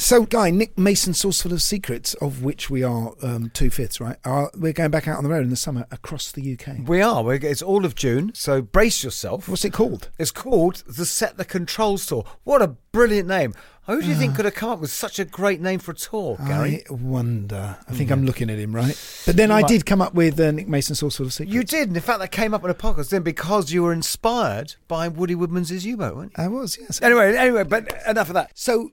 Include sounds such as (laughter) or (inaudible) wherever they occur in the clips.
So, Guy, Nick Mason, Saucerful of Secrets, of which we are um, two fifths, right? Are, we're going back out on the road in the summer across the UK. We are. We're, it's all of June, so brace yourself. What's it called? It's called the Set the Controls Tour. What a brilliant name. Who do you think could have come up with such a great name for a tour, Gary? I wonder. I think I'm looking at him, right? But then I did come up with uh, Nick Mason, Saucerful of Secrets. You did. And in fact, that came up in a podcast then because you were inspired by Woody Woodmansey's U-Boat, weren't you? I was, yes. Anyway, anyway, but enough of that. So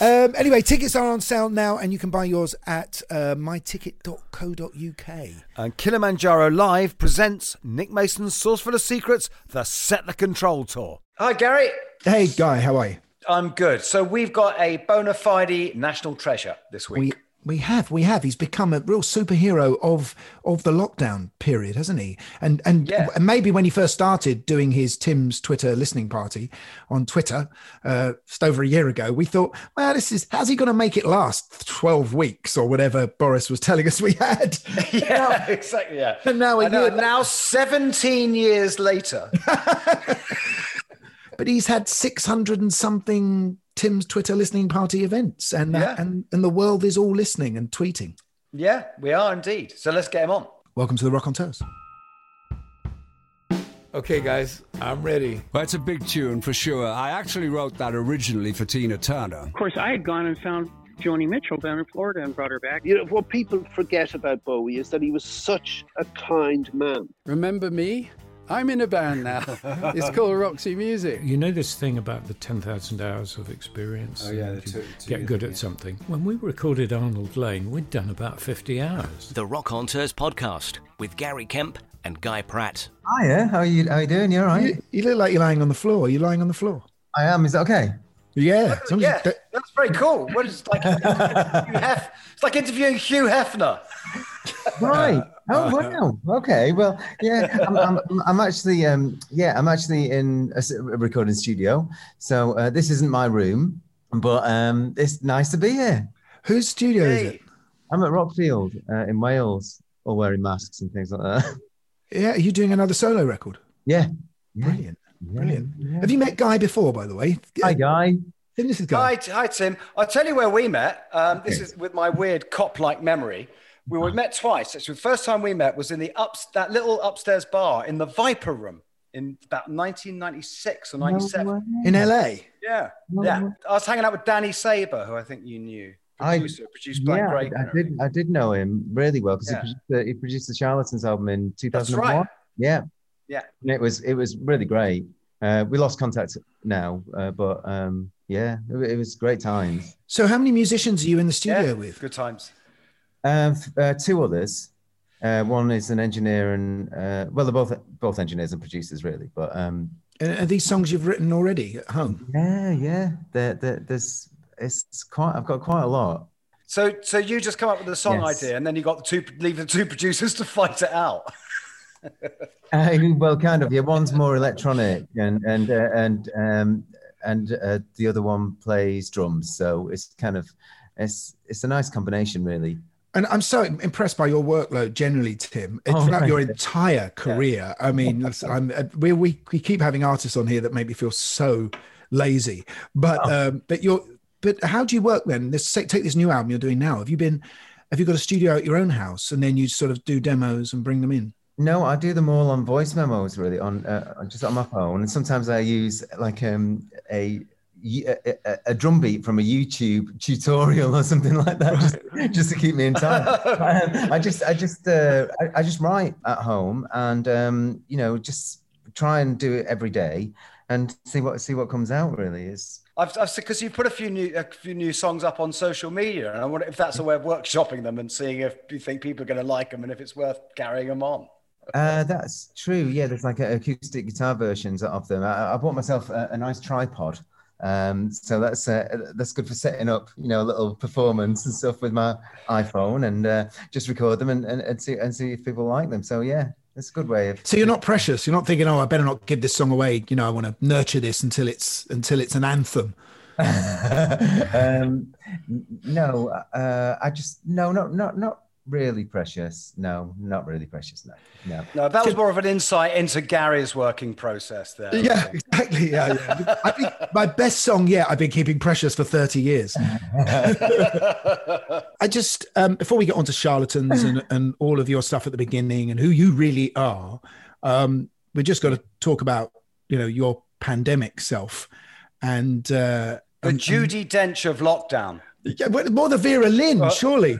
um, anyway, tickets are on sale now, and you can buy yours at uh, myticket.co.uk. And Kilimanjaro Live presents Nick Mason's Saucerful of Secrets, the Set the Control Tour. Hi, Gary. Hey, Guy, how are you? I'm good. So we've got a bona fide national treasure this week. We have we have. He's become a real superhero of of the lockdown period, hasn't he? And and, Yeah. and maybe when he first started doing his Tim's Twitter listening party on Twitter, uh, just over a year ago, we thought, well, this is how's he going to make it last twelve weeks or whatever Boris was telling us we had. (laughs) yeah, exactly. Yeah. And now a I know, year- now 17 years later. (laughs) but he's had six hundred and something Tim's Twitter listening party events, and uh, Yeah. and and the world is all listening and tweeting. yeah, we are indeed. So let's get him on. Welcome to the Rock on Toast. Okay, guys, I'm ready. Well, it's a big tune for sure. I actually wrote that originally for Tina Turner. Of course, I had gone and found Joni Mitchell down in Florida and brought her back. You know, what people forget about Bowie is that he was such a kind man. Remember me? I'm in a band now. (laughs) it's called Roxy Music. You know this thing about the 10,000 hours of experience? Oh, yeah, the two- two get good yeah. at something. When we recorded Arnold Layne, we'd done about 50 hours. The Rockonteurs podcast with Gary Kemp and Guy Pratt. Hiya, how are you? How you doing? You all right? You, you look like you're lying on the floor. You're lying on the floor. I am. Is that okay? Yeah. Oh, as long as you Yeah, don't- that's very cool. What is like Hef- it's like (laughs) interviewing Hugh Hefner. Right. Oh wow. Okay. Well, yeah. I'm, I'm, I'm actually, um, yeah, I'm actually in a recording studio. So uh, this isn't my room, but um, it's nice to be here. Whose studio is it? I'm at Rockfield uh, in Wales, all wearing masks and things like that. (laughs) Yeah, are you doing another solo record? yeah. yeah. Brilliant. Brilliant. yeah. Have you met Guy before, by the way? Hi, guy. Tim, this is Guy. Hi, hi, Tim. I'll tell you where we met. Um, this is with my weird cop-like memory. We were met twice. Actually, the first time we met was in the ups that little upstairs bar in the Viper Room in about 1996 or 97. In LA. Yeah, yeah. I was hanging out with Danny Saber, who I think you knew. I- Producer, produced Black yeah, Grape. I, I did. I did know him really well because Yeah. he, produced the, he produced the Charlatans album in 2001. right. Yeah, Yeah. and it was it was really great. Uh, we lost contact now, uh, but um, yeah, it, it was great times. So, how many musicians are you in the studio Yeah, with? good times. Um, f- uh, two others. Uh, one is an engineer, and uh, well, they're both both engineers and producers, really. But um, And are these songs you've written already at home? yeah, yeah, there, there, there's it's quite. I've got quite a lot. So, so you just come up with the song Yes. idea, and then you got the two leave the two producers to fight it out. (laughs) Uh, well, kind of. Yeah, one's more electronic, and and uh, and um, and uh, the other one plays drums. So it's kind of it's it's a nice combination, really. And I'm so impressed by your workload generally, Tim, Oh, throughout your you. entire career. I mean, I'm, uh, we, we we keep having artists on here that make me feel so lazy, but Oh. um, but you're but how do you work then? Let's say, take this new album you're doing now. Have you been have you got a studio at your own house and then you sort of do demos and bring them in? No, I do them all on voice memos, really, on uh, just on my phone, and sometimes I use like um a y- a, a, beat from a YouTube tutorial or something like that, just, just to keep me in time. (laughs) um, I just, I just, uh, I, I just write at home, and um, you know, just try and do it every day, and see what see what comes out. Really, is I've, I've because you put a few new a few new songs up on social media, and I wonder if that's a way of workshopping them and seeing if you think people are going to like them and if it's worth carrying them on. Uh, that's true. Yeah, there's like acoustic guitar versions of them. I, I bought myself a, a nice tripod, um, so that's uh, that's good for setting up, you know, a little performance and stuff with my iPhone, and uh, just record them and, and, and see and see if people like them. So yeah, it's a good way of. So you're not precious. You're not thinking, oh, I better not give this song away. You know, I want to nurture this until it's until it's an anthem. (laughs) um, no, uh, I just no, not not not really precious. No, not really precious. No, no. No, that was more of an insight into Gary's working process there. Yeah, (laughs) exactly. Yeah, yeah. I think my best song yet. I've been keeping precious for thirty years. (laughs) I just um, before we get on to charlatans and, and all of your stuff at the beginning and who you really are, um, we just going to talk about you know your pandemic self and uh, the and- Judi Dench of lockdown. Yeah, more the Vera Lynn, surely.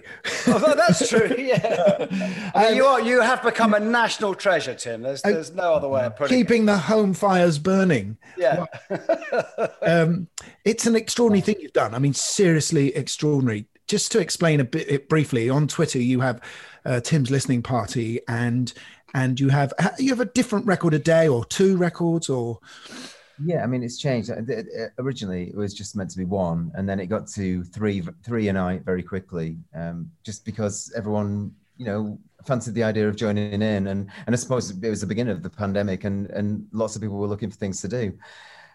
Although that's true, (laughs) yeah. I mean, you are you have become a national treasure, Tim. There's there's no other way of putting it. Keeping the home fires burning. Yeah. um, it's an extraordinary thing you've done. I mean, seriously extraordinary. Just to explain a bit it briefly, on Twitter you have uh, Tim's listening party, and and you have you have a different record a day or two records or Yeah, I mean it's changed. Uh, uh, Originally, it was just meant to be one, and then it got to three, three a night very quickly, um, just because everyone, you know, fancied the idea of joining in, and and I suppose it was the beginning of the pandemic, and and lots of people were looking for things to do.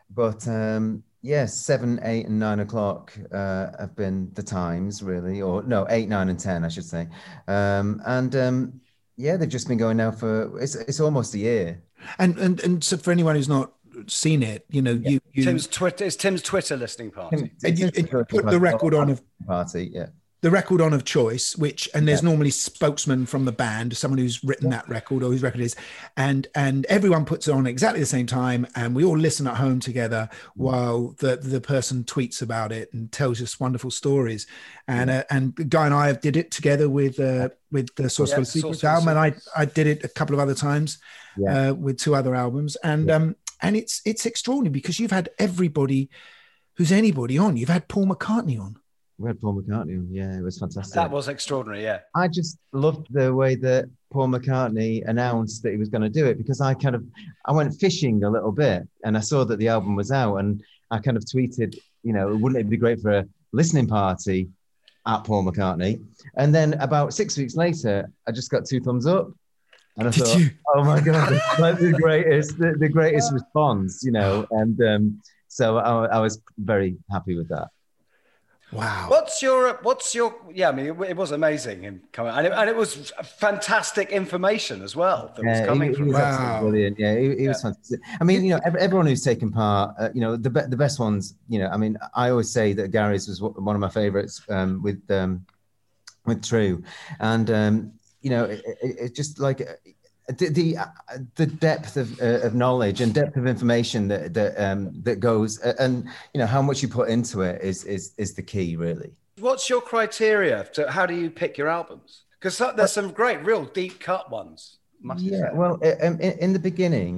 But um, yes, seven, eight, and nine o'clock uh, have been the times really, or no, eight, nine, and ten, I should say, um, and um, yeah, they've just been going now for it's it's almost a year. and and and so for anyone who's not seen it, you know, you you, Tim's Twitter it's Tim's Twitter listening party. and you, and you put the record on of party, yeah. the record on of choice, which and there's normally spokesman from the band, someone who's written that record or whose record it is, and and everyone puts it on exactly the same time, and we all listen at home together while the the person tweets about it and tells us wonderful stories, and uh, and Guy and I have did it together with uh, with the Source Yeah, Code Secrets Source album, and I I did it a couple of other times Yeah. uh, with two other albums, and um and it's it's extraordinary because you've had everybody who's anybody on. You've had Paul McCartney on. We had Paul McCartney on. Yeah, it was fantastic. That was extraordinary, yeah. I just loved the way that Paul McCartney announced that he was going to do it because I kind of I went fishing a little bit and I saw that the album was out and I kind of tweeted, you know, wouldn't it be great for a listening party at Paul McCartney? And then about six weeks later, I just got two thumbs up. And I Did thought, you? oh my god, it's like the (laughs) greatest, the, the greatest response, you know. And um, so I, I was very happy with that. Wow. What's your what's your yeah? I mean, it, it was amazing him coming, and it, and it was fantastic information as well that was coming he, he from. was him. absolutely brilliant. Yeah, he, he was fantastic. I mean, you know, ev- everyone who's taken part, uh, you know, the be- the best ones. You know, I mean, I always say that Gary's was one of my favorites um, with um, with True, and um, you know, it, it, it's just like. uh, The the, uh, the depth of, uh, of knowledge and depth of information that that um, that goes uh, and you know how much you put into it is is is the key really. What's your criteria? To, how do you pick your albums? Because there's some great, real deep cut ones. Must Yeah, well, um, in, in the beginning,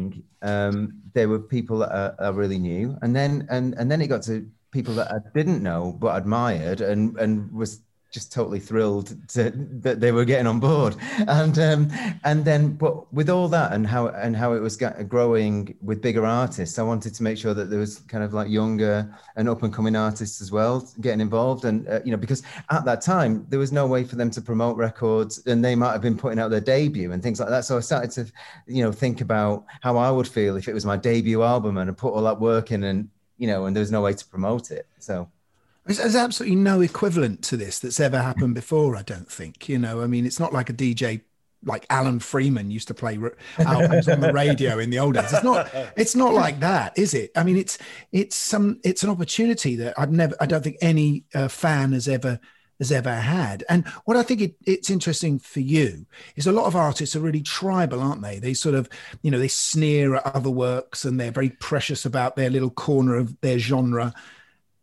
um, there were people that are, I really new, and then and and then it got to people that I didn't know but admired, and and was just totally thrilled to, that they were getting on board, and um, and then but with all that and how and how it was growing with bigger artists, I wanted to make sure that there was kind of like younger and up and coming artists as well getting involved, and uh, you know because at that time there was no way for them to promote records, and they might have been putting out their debut and things like that. So I started to you know think about how I would feel if it was my debut album and I put all that work in and you know and there was no way to promote it. So There's, absolutely no equivalent to this that's ever happened before. I don't think. You know, I mean, it's not like a DJ like Alan Freeman used to play albums on the radio in the old days. It's not. It's not like that, is it? I mean, it's it's some it's an opportunity that I've never. I don't think any uh, fan has ever has ever had. And what I think it, it's interesting for you is a lot of artists are really tribal, aren't they? They sort of, you know, they sneer at other works and they're very precious about their little corner of their genre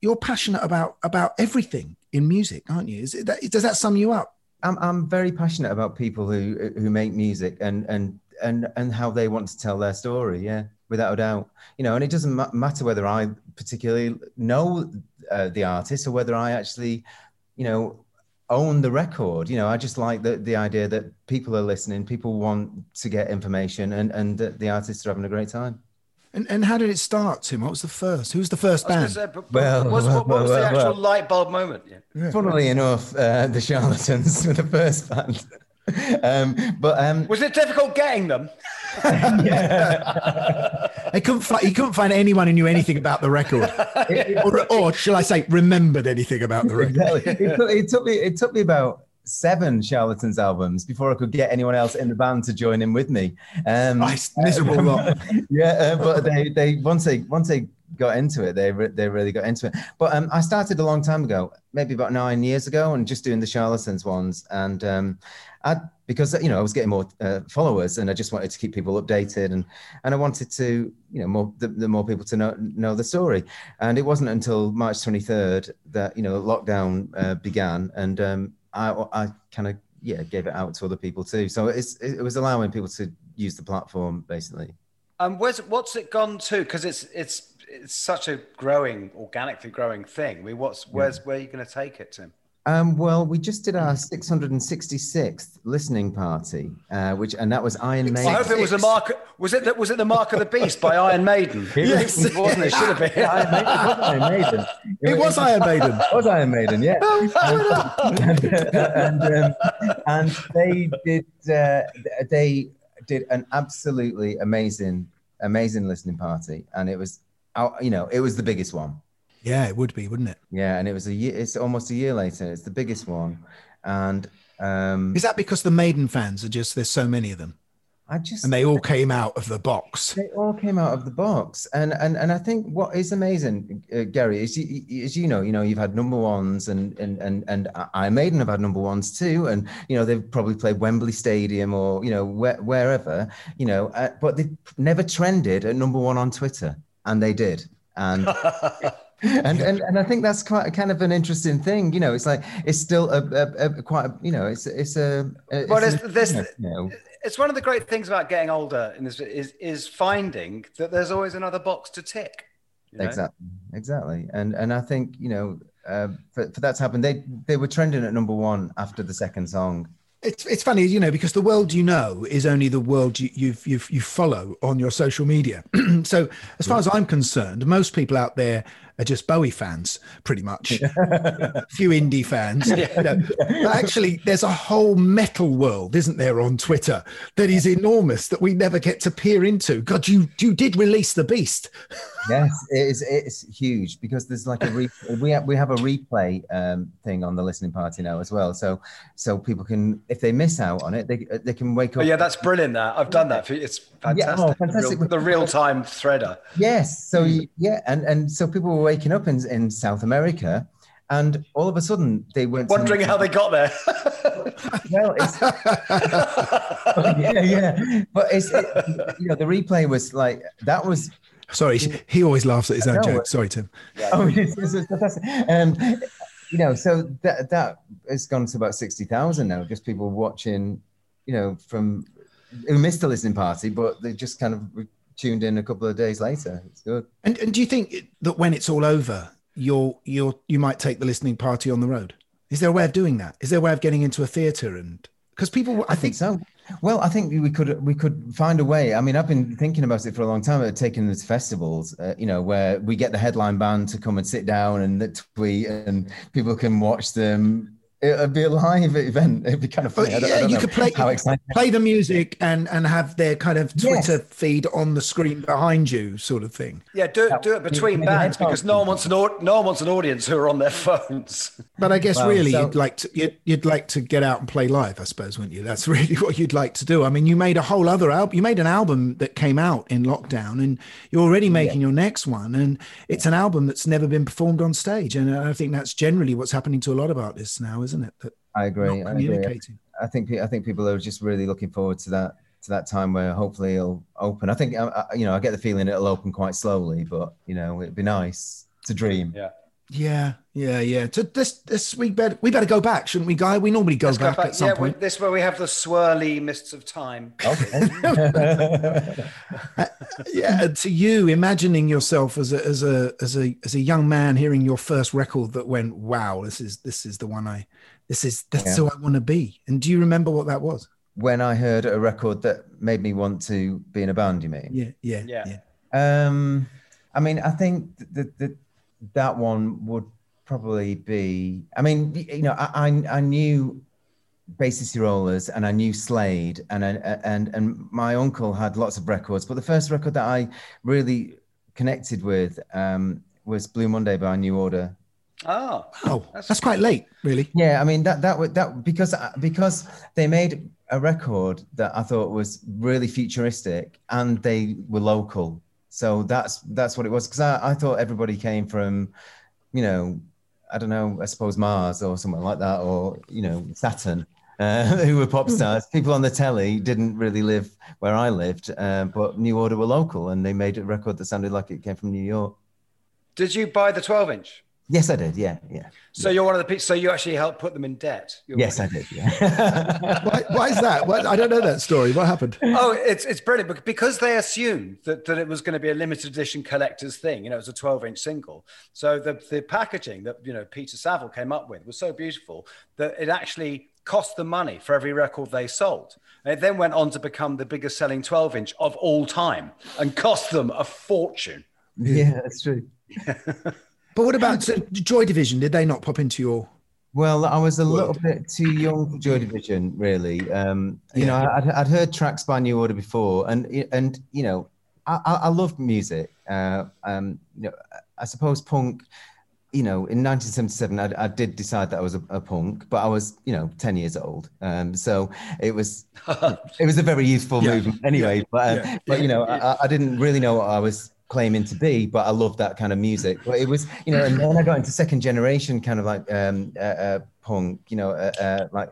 you're passionate about about everything in music, aren't you? That, does that sum you up? I'm I'm very passionate about people who who make music and and and and how they want to tell their story. Yeah, without a doubt. You know, and it doesn't ma- matter whether I particularly know uh, the artist or whether I actually, you know, own the record. You know, I just like the the idea that people are listening, people want to get information, and and the artists are having a great time. And, and how did it start, Tim? What was the first? Who was the first band? Say, but, Well, what, was, what, well, was the actual well. light bulb moment? Yeah. Funnily enough, uh, the Charlatans were the first band. (laughs) um, but um, Was it difficult getting them? (laughs) They couldn't fi- he couldn't find anyone who knew anything about the record, (laughs) or, or shall I say, remembered anything about the record. exactly. It took, it took me. It took me about seven Charlatans albums before I could get anyone else in the band to join in with me. Um, Nice, miserable (laughs) lot. yeah, uh, but they they once they once they got into it, they re- they really got into it. But um, I started a long time ago, maybe about nine years ago, and just doing the charlatans ones, and um, I because you know I was getting more uh, followers, and I just wanted to keep people updated, and and I wanted to you know more the, the more people to know know the story, and it wasn't until March twenty third that you know lockdown uh, began, and um, I I kind of yeah gave it out to other people too, so it's it was allowing people to use the platform basically. Um, where's what's it gone to? Because it's it's it's such a growing, organically growing thing. I mean, what's where's where are you going to take it, Tim? Um, well, we just did our 666th listening party, uh, which and that was Iron Maiden. I hope it was the mark. Was it that? Was it the Mark of the Beast by Iron Maiden? (laughs) Yes. it wasn't. It should have been. (laughs) Iron Maiden, it was Iron Maiden. It was Iron Maiden. (laughs) It was Iron Maiden, yeah. and, and, um, and they did uh, they did an absolutely amazing amazing listening party, and it was uh, you know it was the biggest one. Yeah, it would be, wouldn't it? Yeah, and it was a year. It's almost a year later. It's the biggest one, and um, Is that because the Maiden fans are just there's so many of them, I just and they all came out of the box? They all came out of the box, and and and I think what is amazing, uh, Gary, is you, as you know, you know, you've had number ones, and and and and I Maiden have had number ones too, and you know they've probably played Wembley Stadium or you know where, wherever, you know, uh, but they never trended at number one on Twitter, and they did, and. (laughs) And, and and I think that's quite a kind of an interesting thing, you know. It's like it's still a, a, a quite a, you know it's it's a it's Well, an there's, there's, you know. it's one of the great things about getting older in this is is finding that there's always another box to tick. you know? Exactly, exactly, and and I think you know uh, for, for that to happen, they they were trending at number one after the second song. It's it's funny, you know, because the world you know is only the world you you you you follow on your social media. (clears throat) so, as far as I'm concerned, most people out there are just Bowie fans, pretty much. (laughs) a few indie fans. you know. But actually, there's a whole metal world, isn't there, on Twitter that is enormous that we never get to peer into. God, you you did release the beast. (laughs) yes, it is. It's huge because there's like a re- we have we have a replay um, thing on the listening party now as well. So so people can if they miss out on it, they they can wake Oh, up. yeah, that's brilliant. That I've done that. It's fantastic. oh, fantastic. The real time threader. Yes. So yeah, and and so people were waking up in in South America, and all of a sudden they went to- Wondering how they got there. (laughs) Well, it's (laughs) yeah, yeah, but it's it, you know the replay was like that was Sorry, he always laughs at his own No, jokes. Sorry, Tim. oh it's, it's, it's fantastic. Um, you know, so that that has gone to about sixty thousand now. Just people watching, you know, from who missed the listening party, but they just kind of tuned in a couple of days later. It's good. And, and do you think that when it's all over, you'll you'll you might take the listening party on the road? Is there a way of doing that? Is there a way of getting into a theatre and because people? I, I think so. Well, I think we could we could find a way. I mean, I've been thinking about it for a long time. About taking this to festivals, uh, you know, where we get the headline band to come and sit down and tweet, and people can watch them. It'd be a live event. It'd be kind of funny. I don't, I yeah, don't you know could play how exciting. play the music and and have their kind of Yes. Twitter feed on the screen behind you, sort of thing. Yeah, do it, do it between Maybe bands because no one wants an au- no one wants an audience who are on their phones. But I guess Well, really so- you'd like to you'd, you'd like to get out and play live, I suppose, wouldn't you? That's (laughs) really what you'd like to do. I mean, you made a whole other album. You made an album that came out in lockdown, and you're already making your next one. And it's an album that's never been performed on stage. And I think that's generally what's happening to a lot of artists now, isn't it? That I agree. not I agree. communicating. I think I think people are just really looking forward to that to that time where hopefully it'll open. I think you know I get the feeling it'll open quite slowly, but you know it'd be nice to dream. Yeah. Yeah, yeah, yeah. To this, this we better we better go back, shouldn't we, Guy? We normally go, Let's back, at some yeah, point. we- this where we have the swirly mists of time. Okay. (laughs) (laughs) yeah, to you, imagining yourself as a as a as a as a young man hearing your first record that went, "Wow, this is this is the one I, this is that's Yeah. who I want to be." And do you remember what that was? When I heard a record that made me want to be in a band, you mean? Yeah, yeah, Yeah. Um, I mean, I think the that that one would probably be. I mean, you know, I I, I knew Bay City Rollers and I knew Slade and I, and and my uncle had lots of records, but the first record that I really connected with um, was Blue Monday by New Order. Oh, Oh, that's, quite late, really. Yeah, I mean that that would that because because they made a record that I thought was really futuristic and they were local. So that's that's what it was because I, I thought everybody came from, you know, I don't know, I suppose Mars or somewhere like that, or you know, Saturn. (laughs) Uh, who were pop stars? People on the telly didn't really live where I lived, uh, but New Order were local, and they made a record that sounded like it came from New York. Did you buy the 12 inch? Yes, I did. Yeah, yeah. So you're one of the people. So you actually helped put them in debt. You're- Yes, I did. (laughs) Yeah. (laughs) why, why is that? What, I don't know that story. What happened? Oh, it's it's brilliant bec- because they assumed that, that it was going to be a limited edition collector's thing. You know, it was a 12 inch single. So the the packaging that you know Peter Saville came up with was so beautiful that it actually cost them money for every record they sold. And it then went on to become the biggest selling 12 inch of all time and cost them a fortune. yeah, that's true. (laughs) But what about so Joy Division? Did they not pop into your? Well, I was a little bit too young for Joy Division, really. Um, you know, I'd, I'd heard tracks by New Order before, and and you know, I, I I love music. Uh, um, you know, I suppose punk. You know, in 1977, I, I did decide that I was a, a punk, but I was, you know, 10 years old. Um, so it was, (laughs) it was a very youthful Yeah. movement, anyway. But, um, Yeah. but you know, I, I didn't really know what I was claiming to be, but I loved that kind of music. But it was, you know, and then I got into second generation kind of like um, uh, uh, punk, you know, uh, uh, like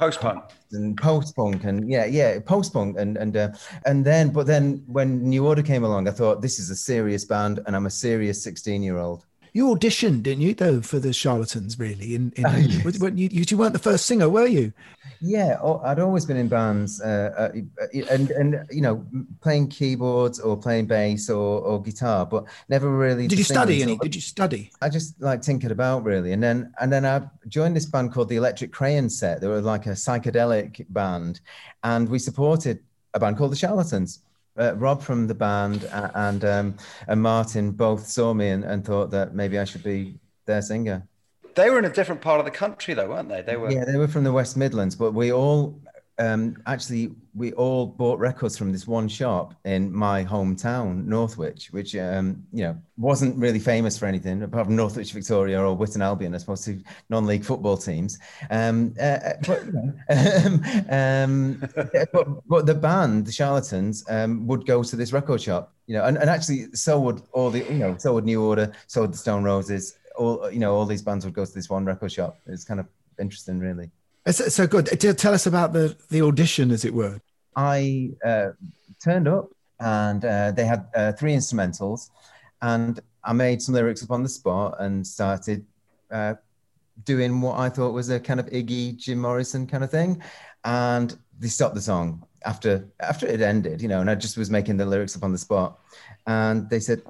Post punk. and post punk and yeah, yeah, post punk and and uh, and then, but then when New Order came along, I thought this is a serious band, and I'm a serious 16 year old. You auditioned, didn't you, though, for the Charlatans? Really, in, in Oh, yes. when you, you weren't the first singer, were you? Yeah, oh, I'd always been in bands, uh, uh, and and you know, playing keyboards or playing bass or, or guitar, but never really. Did you study any? Did you study? I just like tinkered about really, and then and then I joined this band called the Electric Crayon Set. They were like a psychedelic band, and we supported a band called the Charlatans. Uh, Rob from the band and um, and Martin both saw me and, and thought that maybe I should be their singer. They were in a different part of the country, though, weren't they? They were. Yeah, they were from the West Midlands, but we all um, actually we all bought records from this one shop in my hometown, Northwich, which um, you know wasn't really famous for anything apart from Northwich Victoria or Witton Albion, as opposed to non-league football teams. Um, uh, uh, but, (laughs) um, um, but but the band, the Charlatans, um, would go to this record shop, you know, and, and actually so would all the you know so would New Order, so would the Stone Roses, all you know all these bands would go to this one record shop. It's kind of interesting, really. So, good. Tell us about the the audition, as it were. I uh, turned up and uh, they had uh, three instrumentals, and I made some lyrics up on the spot and started uh, doing what I thought was a kind of Iggy Jim Morrison kind of thing, and they stopped the song after after it ended, you know, and I just was making the lyrics up on the spot, and they said,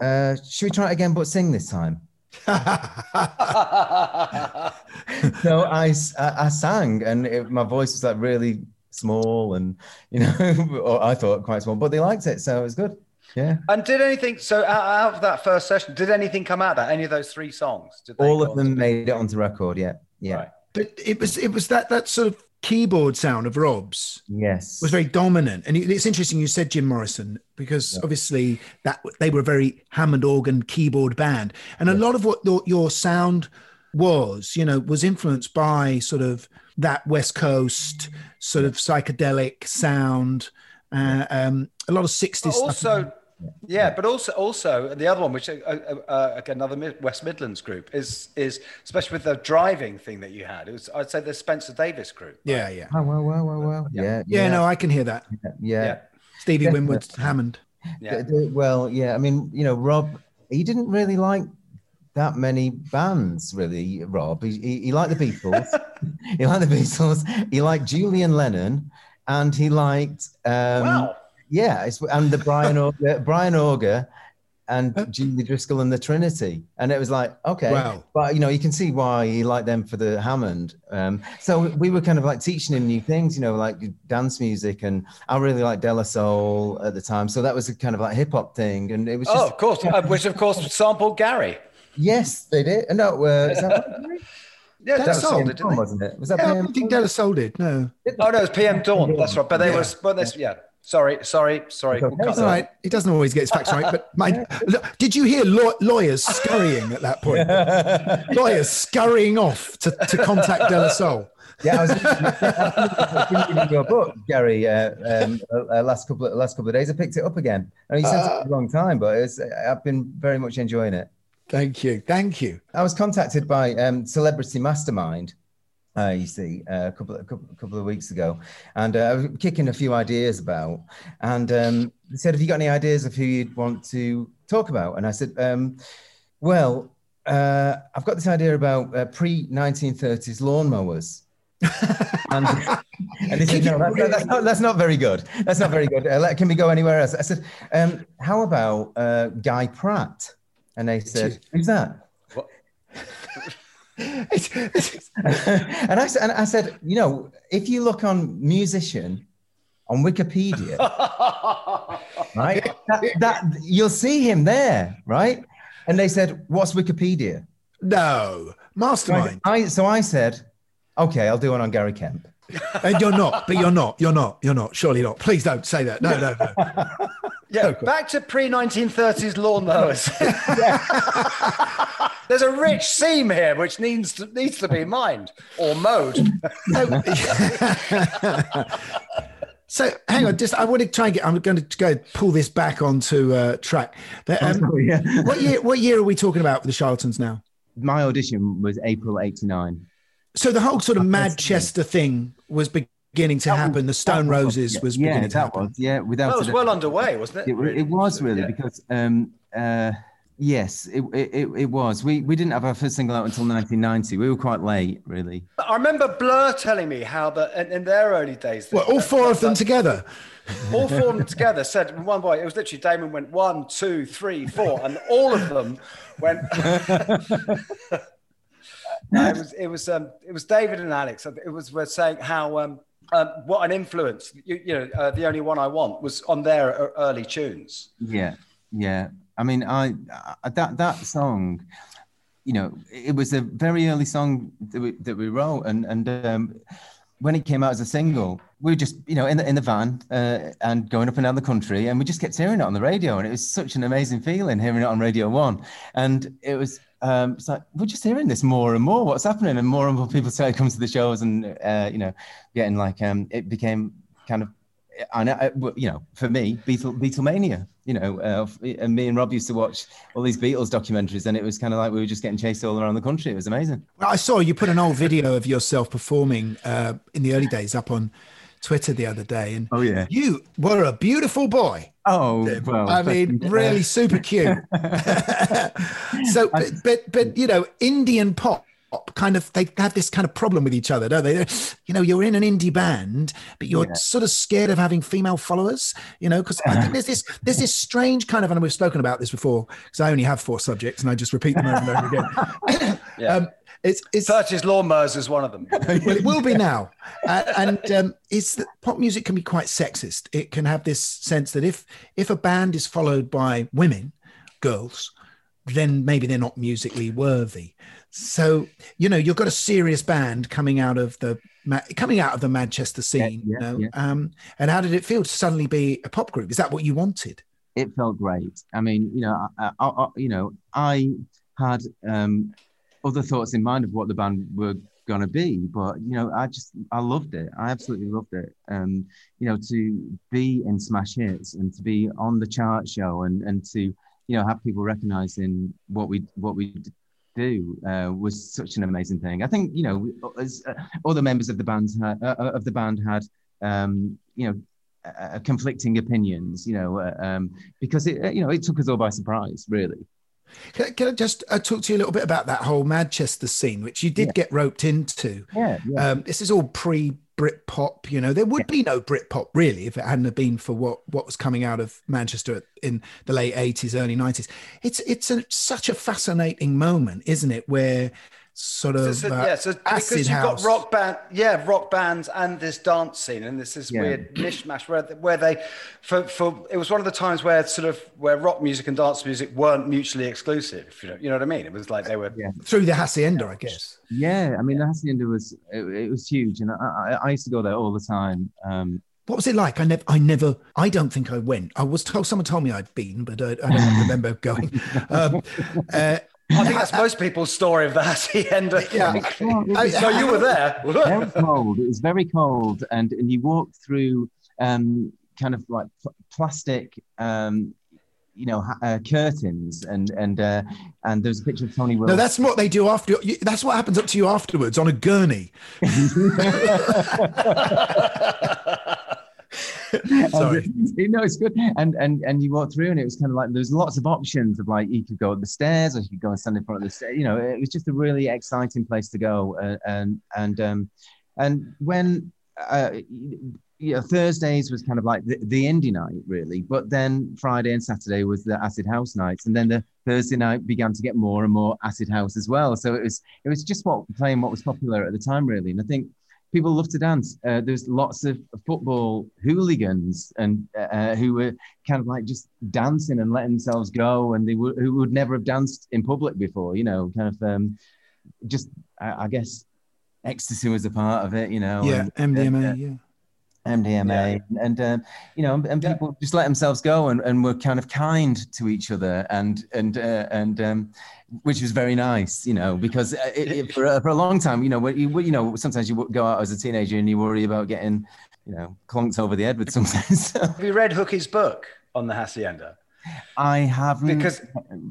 uh, "Should we try it again, but sing this time?" (laughs) so I sang and it, my voice was like really small and you know (laughs) or I thought quite small but they liked it so it was good yeah And did anything? So out, out of that first session, did anything come out of that? Any of those three songs? Did they all of them made it onto record yeah yeah Right. But it was it was that that sort of keyboard sound of Rob's yes. was very dominant, and it's interesting you said Jim Morrison because obviously that they were a very Hammond organ keyboard band, and a lot of what your, your sound was, you know, was influenced by sort of that West Coast sort of psychedelic sound, uh, um, a lot of sixties stuff. Also yeah but also also the other one which uh, uh, uh, another Mid- west midlands group is is especially with the driving thing that you had it was i'd say the spencer davis group Yeah, yeah, oh wow wow wow wow yeah yeah. No, I can hear that. yeah, yeah. yeah Stevie Definitely. Winwood, Hammond. yeah The- the- well yeah I mean you know Rob he didn't really like that many bands, really, Rob. He, he, he liked the Beatles. (laughs) he liked the Beatles. He liked Julian Lennon, and he liked um, Wow. Yeah, it's, and the Brian (laughs) Auger, Brian Auger, and Julie Driscoll and the Trinity, and it was like okay, Wow. but you know you can see why he liked them for the Hammond. Um, so we were kind of like teaching him new things, you know, like dance music, and I really liked De La Soul at the time, so that was a kind of like hip hop thing, and it was just Oh, of course, uh, which of course sampled Gary. yes, they did. No, uh, is that, (laughs) Yeah, De La Soul, did, didn't they? wasn't it? Was that Yeah, I PM? don't think De La Soul did. No, Oh no, it was PM Dawn. That's right. But they Yeah. was, but this, yeah. Sorry, sorry, sorry. We'll cut that's all right. He doesn't always get his facts right. But my, look, did you hear law, lawyers scurrying at that point? (laughs) lawyers scurrying off to, to contact De La Soul. Yeah, I was I was reading your book, Gary. Uh, um, uh, last couple of last couple of days, I picked it up again. I mean, you sent it a long time, but it's, I've been very much enjoying it. Thank you. Thank you. I was contacted by um, Celebrity Mastermind. Uh, you see, uh, a couple, a couple, a couple of weeks ago, and uh, I was kicking a few ideas about, and um, they said, "Have you got any ideas of who you'd want to talk about?" And I said, um, "Well, uh, I've got this idea about uh, pre 1930s lawnmowers." (laughs) and, and they said, "No, that's, that's, not, that's not very good. That's not very good. Uh, can we go anywhere else?" I said, um, "How about uh, Guy Pratt?" And they said, "Who's that?" And I said, and I said, you know, if you look on musician on Wikipedia, (laughs) right, that, that you'll see him there, right? And they said, "What's Wikipedia?" No, mastermind. I, so I said, "Okay, I'll do one on Gary Kemp." And you're not, but you're not. You're not. You're not. Surely not. Please don't say that. No, no, no. (laughs) Yeah, back to pre 1930s lawnmowers. (laughs) There's a rich seam here which needs to, needs to be mined or mowed. (laughs) So hang on, just I want to try and get. I'm going to go pull this back onto uh, track. But, um, Oh, yeah. what year? What year are we talking about for the Charlatans now? My audition was April '89. So the whole sort of Manchester thing was beginning to happen. The Stone Roses was yeah, to that happen. was yeah. Without That was well underway, wasn't it? It, wa- it was really Yeah. because um, uh, yes, it, it, it- it was. We we didn't have our first single out until 1990. We were quite late, really. I remember Blur telling me how that in, in their early days, Well, all four of them together. all four of them (laughs) together said one boy. It was literally Damon went one, two, three, four, and all of them went. (laughs) (laughs) No, it was it was um, it was David and Alex. It was were saying how um, um, what an influence you, you know uh, the only one I want was on their uh, early tunes. Yeah, yeah. I mean, I, I that that song, you know, it was a very early song that we that we wrote, and and um, when it came out as a single, we were just you know in the in the van uh, and going up and down the country, and we just kept hearing it on the radio, and it was such an amazing feeling hearing it on Radio One, and it was. Um, it's like we're just hearing this more and more. What's happening? And more and more people (laughs) started coming to the shows, and uh, you know, getting like um, it became kind of I know, uh, you know, for me, Beatle, Beatlemania, you know, uh, and me and Rob used to watch all these Beatles documentaries, and it was kind of like we were just getting chased all around the country. It was amazing. Well, I saw you put an old video of yourself performing uh, in the early days up on Twitter the other day, and Oh yeah. you were a beautiful boy. Oh well. I mean, really (laughs) super cute. (laughs) so, but, but but you know, Indian pop kind of they have this kind of problem with each other, don't they? You know, you're in an indie band, but you're Yeah. sort of scared of having female followers. You know, because I think there's this there's this strange kind of, and we've spoken about this before because I only have four subjects and I just repeat them over and over again. (laughs) Yeah. Um, it's it's 30s lawnmowers is one of them. (laughs) well, it will be now. Uh, and um, it's that pop music can be quite sexist. It can have this sense that if if a band is followed by women, girls, then maybe they're not musically worthy. So you know you've got a serious band coming out of the coming out of the Manchester scene. you yeah, know, yeah. um, and how did it feel to suddenly be a pop group? Is that what you wanted? it felt great. I mean, you know, I, I, I, you know, I had um, other thoughts in mind of what the band were going to be, but you know, I just I loved it. I absolutely loved it. Um, you know, to be in smash hits and to be on the chart show and and to you know have people recognizing what we what we do uh, was such an amazing thing. I think you know, as uh, other members of the band had, uh, uh, of the band had, um, you know, uh, conflicting opinions, you know, uh, um, because it, uh, you know, it took us all by surprise, really. Can, can I just uh, talk to you a little bit about that whole Manchester scene, which you did Yeah. get roped into? Yeah, yeah. Um, this is all pre Britpop. You know, there would be no Britpop really if it hadn't been for what what was coming out of Manchester in the late eighties, early nineties. It's it's a, such a fascinating moment, isn't it? Where sort of So- so- uh, yeah, so because you've house. got rock band, yeah, rock bands and this dance scene, and this is Yeah. weird mishmash where where they, for for it was one of the times where sort of where rock music and dance music weren't mutually exclusive. You know, you know what I mean? It was like they were. Yeah. through the hacienda, I guess. Yeah, I mean, the hacienda was it, it was huge, and I, I, I used to go there all the time. Um, What was it like? I never, I never, I don't think I went. I was told, someone told me I'd been, but I, I don't (laughs) remember going. Um, uh, I think that's most people's story of the hacienda. (laughs) Yeah. well, it was- so you were there. very cold. It was very cold, and and you walked through um, kind of like pl- plastic, um, you know, uh, curtains, and and uh, and there's a picture of Tony Wilson. no, that's what they do after. You, that's what happens up to you afterwards on a gurney. (laughs) (laughs) (laughs) Sorry. And, you know, it's good. And and and you walk through, and it was kind of like there's lots of options of like you could go up the stairs, or you could go and stand in front of the stairs. You know, it was just a really exciting place to go. Uh, and and um, and when uh, you know, Thursdays was kind of like the, the indie night, really. But then Friday and Saturday was the acid house nights, and then the Thursday night began to get more and more acid house as well. So it was it was just what playing what was popular at the time, really. And I think people love to dance. Uh, there's lots of football hooligans and uh, who were kind of like just dancing and letting themselves go, and they would who would never have danced in public before. You know, kind of um, just I, I guess ecstasy was a part of it. You know, yeah, and- MDMA. uh, yeah. MDMA, and um, you know, and people just let themselves go and, and were kind of kind to each other, and and uh, and um, which was very nice, you know, because uh, it, it, for, a, for a long time, you know, you you know, sometimes you go out as a teenager and you worry about getting, you know, clunked over the head with something. (laughs) So Have you read Hookie's book on the hacienda? I haven't Because-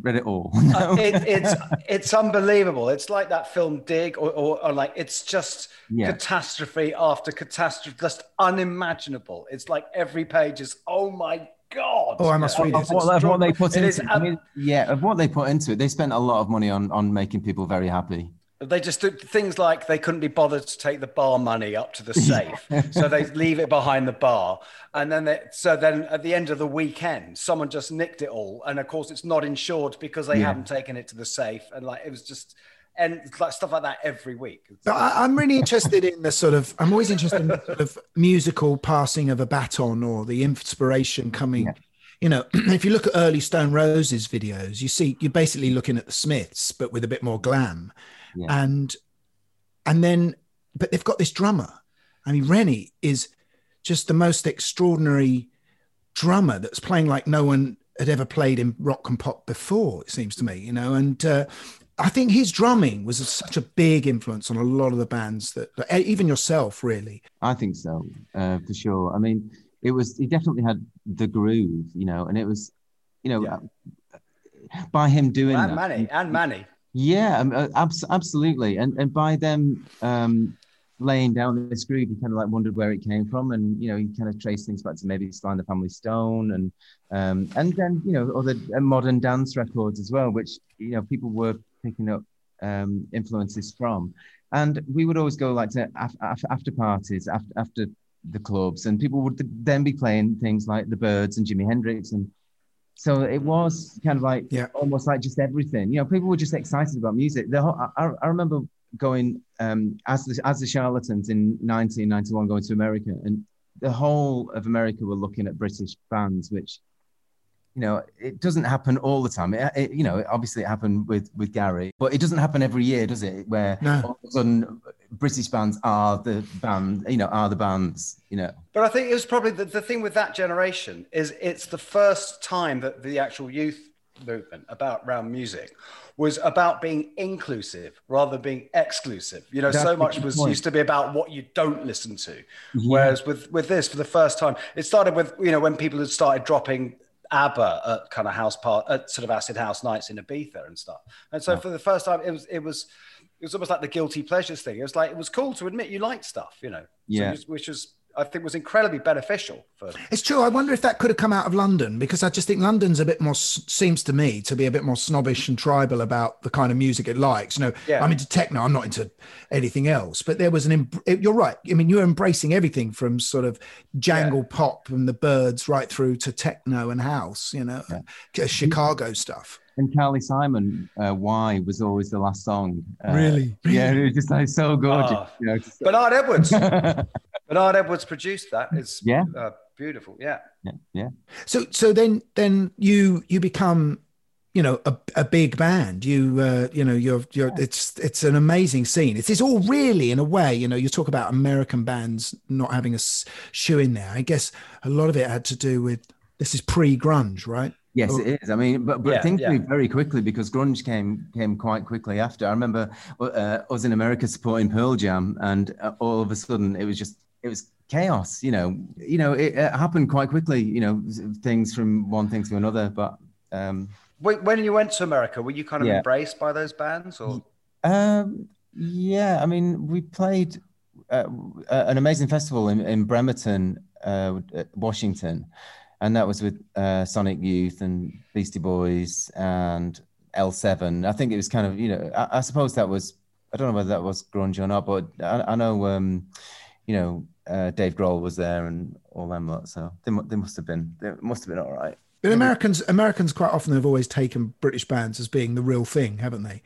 read it all. (laughs) Uh, No. it, it's it's unbelievable. It's like that film Dig, or, or, or like it's just Yeah. catastrophe after catastrophe, just unimaginable. It's like every page is oh my god. Oh, I must read it. of what, of what they put It into is it. I mean, yeah, of what they put into it, they spent a lot of money on on making people very happy. They just do things like they couldn't be bothered to take the bar money up to the safe, so they leave it behind the bar, and then they, so then at the end of the weekend, someone just nicked it all, and of course it's not insured because they Yeah. haven't taken it to the safe, and like it was just and like stuff like that every week. But I, I'm really interested in the sort of. I'm always interested in the sort of musical passing of a baton or the inspiration coming. You know, (clears throat) if you look at early Stone Roses videos, you see you're basically looking at the Smiths, but with a bit more glam, Yeah. and and then, but they've got this drummer. I mean, Reni is just the most extraordinary drummer that's playing like no one had ever played in rock and pop before. It seems to me, you know, and uh, I think his drumming was such a big influence on a lot of the bands that, that- even yourself, really. I think so, uh, for sure. I mean, it was he definitely had the groove, you know, and it was, you know, by him doing and that. Mani and Mani. Yeah, um, uh, abs- absolutely. And and by them um, laying down this groove, you kind of like wondered where it came from, and you know, you kind of trace things back to maybe and the Family Stone, and um, and then you know other uh, modern dance records as well, which you know people were picking up um, influences from. And we would always go like to af- af- after parties after after the clubs, and people would then be playing things like the Byrds and Jimi Hendrix and so it was kind of like yeah. almost like just everything. You know, people were just excited about music. The whole, I, I remember going um, as the as the Charlatans in 1991 going to America, and the whole of America were looking at British bands, which you know it doesn't happen all the time. It, it- you know, obviously it happened with with Gary, but it doesn't happen every year, does it? Where No. all of a sudden British bands are the band, you know, are the bands, you know. But I think it was probably the, the thing with that generation is it's the first time that the actual youth movement about round music was about being inclusive rather than being exclusive. You know, That's so much was point. used to be about what you don't listen to. Whereas with with this, for the first time, it started with you know when people had started dropping ABBA at kind of house part at sort of acid house nights in Ibiza and stuff. And so for the first time, it was it was it was almost like the guilty pleasures thing. It was like it was cool to admit you liked stuff, you know. Yeah. you- which was I think was incredibly beneficial for. It's true. I wonder if that could have come out of London because I just think London's a bit more seems to me to be a bit more snobbish and tribal about the kind of music it likes. You know, Yeah. I'm into techno. I'm not into anything else. But there was an. em- You're right. I mean, you're embracing everything from sort of jangle pop and the Byrds right through to techno and house. You know, uh, Chicago stuff. And Carly Simon, uh, "Why" was always the last song. Uh, Really? Yeah, it was just like so gorgeous. Ah. you know, just- Bernard Edwards. (laughs) Bernard Edwards produced that. It's Yeah. uh, beautiful. Yeah. yeah, yeah. So so then then you you become you know a, a big band you uh you know you're you're it's it's an amazing scene it's, it's all really in a way you know you talk about american bands not having a shoe in there i guess a lot of it had to do with this is pre-grunge right Yes, Oh, it is. I mean, but but Yeah, things yeah. moved very quickly because grunge came came quite quickly after. I remember uh, us in America supporting Pearl Jam, and uh, all of a sudden it was just it was chaos. You know, you know, it, it happened quite quickly. You know, things from one thing to another. But um, When, when you went to America, were you kind of Yeah. embraced by those bands, or Um, yeah, I mean, we played uh, uh, an amazing festival in, in Bremerton, uh, Washington, and that was with uh, Sonic Youth and Beastie Boys and L7. I think it was kind of, you know, I, I suppose that was, I don't know whether that was grunge or not, but I, I know, um, you know, uh, Dave Grohl was there and all them lot, so they, they must have been, they must have been all right. but americans americans quite often have always taken british bands as being the real thing haven't they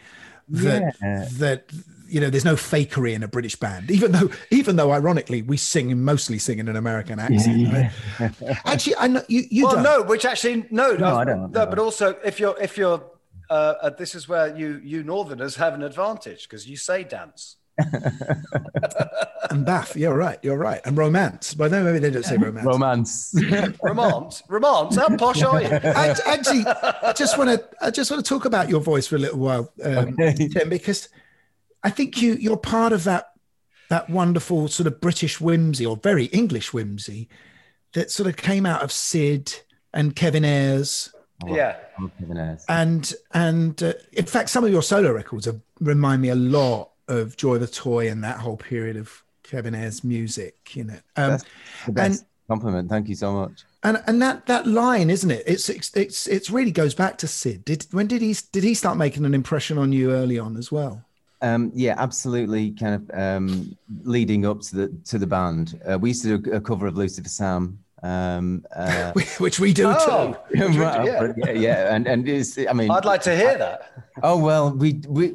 that Yeah. that you know there's no fakery in a british band even though even though ironically we sing mostly sing in an american accent right? actually i know you you well, don't no, which actually no, No, I don't, No, no. but also if you're if you're uh, uh, this is where you you Northerners have an advantage because you say dance. (laughs) and bath you're right you're right and romance but no maybe they don't say romance Romance. (laughs) Romance, romance. How posh are you? (laughs) Act- actually i just want to i just want to talk about your voice for a little while um, Okay. Tim, because i think you you're part of that that wonderful sort of british whimsy or very english whimsy that sort of came out of sid and kevin ayers Yeah. Kevin Ayers. and and uh, in fact some of your solo records have, remind me a lot of joy the toy and that whole period of kevin ayers music you know um, That's the best compliment. Thank you so much. and and that that line isn't it it's it's it's, it's really goes back to sid did when did he did he start making an impression on you early on as well Um, yeah, absolutely. Kind of um, leading up to the to the band, uh, we used to do a cover of Lucifer Sam. Um, uh, (laughs) which we do Oh, too (laughs) do, yeah. yeah, yeah, and and it's, I mean, I'd like to hear that. Oh well, we we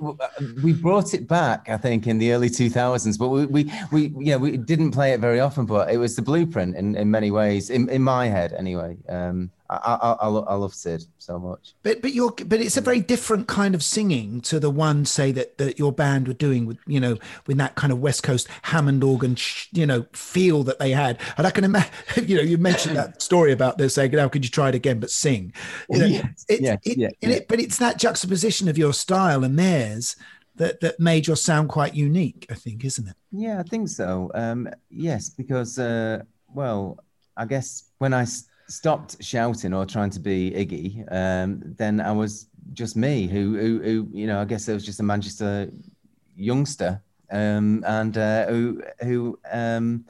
we brought it back, I think, in the early two thousands, but we, we we know we didn't play it very often, but it was the blueprint in, in many ways, in, in my head anyway. Um, I I, I, love Sid so much. But but you're but it's a very different kind of singing to the one say that that your band were doing with you know with that kind of West Coast Hammond organ sh- you know feel that they had. And I can imagine (laughs) you know you mentioned that (laughs) story about this saying how could you try it again but sing. You know, Yes, it- yes, it- yeah. it- but it's that juxtaposition of your style and theirs that that made your sound quite unique. I think, isn't it? Yeah, I think so. Um, yes, because uh, well, I guess when I s- stopped shouting or trying to be Iggy, um, then I was just me. Who, who, who, you know, I guess I was just a Manchester youngster, um, and uh, who, who, um,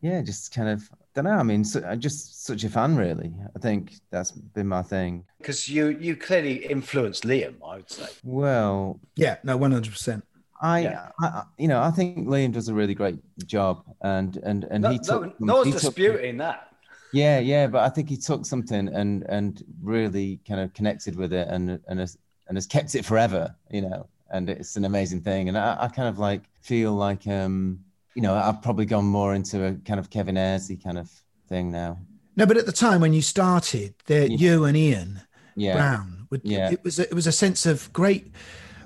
yeah, just kind of. Don't know. I mean, so, I'm just such a fan, really. I think that's been my thing. Because you you clearly influenced Liam, I would say. Well, Yeah, no, one hundred percent. I, Yeah. I, I- you know, I think Liam does a really great job, and and and No, he took. no he one's took- disputing that. Yeah, yeah, but I think he took something and and really kind of connected with it and and has and has kept it forever, you know. And it's an amazing thing. And I, I kind of like feel like um, you know, I've probably gone more into a kind of Kevin Ayersy kind of thing now. No, but at the time when you started, there Yeah. you and Ian Yeah. Brown. Would, Yeah. It was a, it was a sense of great,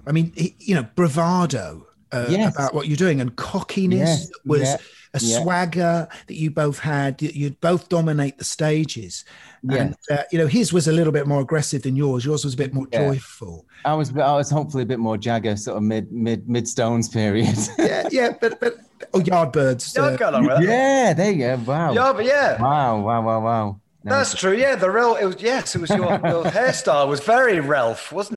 I mean, you know, bravado uh, Yes. about what you're doing and cockiness Yes, was yeah, a yeah. swagger that you both had. You, you'd both dominate the stages. Yeah. And, uh, you know, his was a little bit more aggressive than yours. Yours was a bit more Yeah. joyful. I was I was hopefully a bit more Jagger sort of mid mid mid Stones period. (laughs) Yeah, yeah, but but oh, Yardbirds. Yeah, I'd uh, go along with that. yeah, there you go. Wow. Yeah, but yeah. Wow, wow, wow, wow. No, That's true. Yeah, the real. It was yes. It was your, your (laughs) hairstyle was very Ralph, wasn't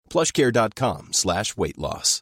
plushcare.com slash weight loss.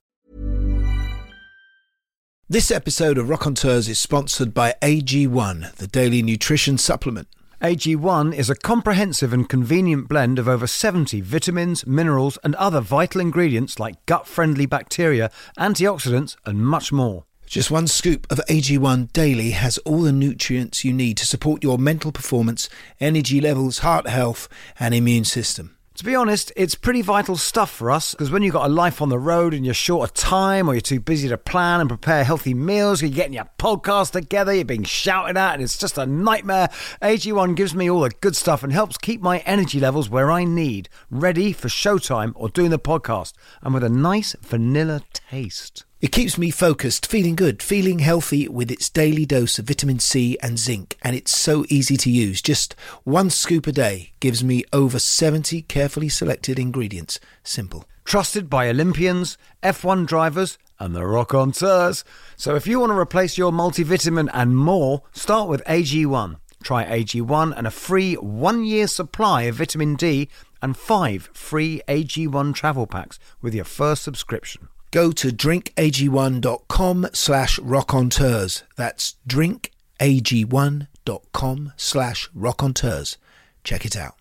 This episode of Rockonteurs is sponsored by AG1, the daily nutrition supplement. AG1 is a comprehensive and convenient blend of over 70 vitamins, minerals, and other vital ingredients like gut friendly bacteria, antioxidants, and much more. Just one scoop of AG1 daily has all the nutrients you need to support your mental performance, energy levels, heart health, and immune system. To be honest, it's pretty vital stuff for us because when you've got a life on the road and you're short of time or you're too busy to plan and prepare healthy meals, you're getting your podcast together, you're being shouted at, and it's just a nightmare. AG1 gives me all the good stuff and helps keep my energy levels where I need, ready for showtime or doing the podcast, and with a nice vanilla taste. It keeps me focused, feeling good, feeling healthy with its daily dose of vitamin C and zinc, and it's so easy to use. Just one scoop a day gives me over 70 carefully selected ingredients. Simple. Trusted by Olympians, F1 drivers, and the rockonteurs. So if you want to replace your multivitamin and more, start with AG1. Try AG1 and a free one year supply of vitamin D and five free AG1 travel packs with your first subscription go to drinkag1.com slash rockonteurs. That's drinkag1.com slash rockonteurs. Check it out.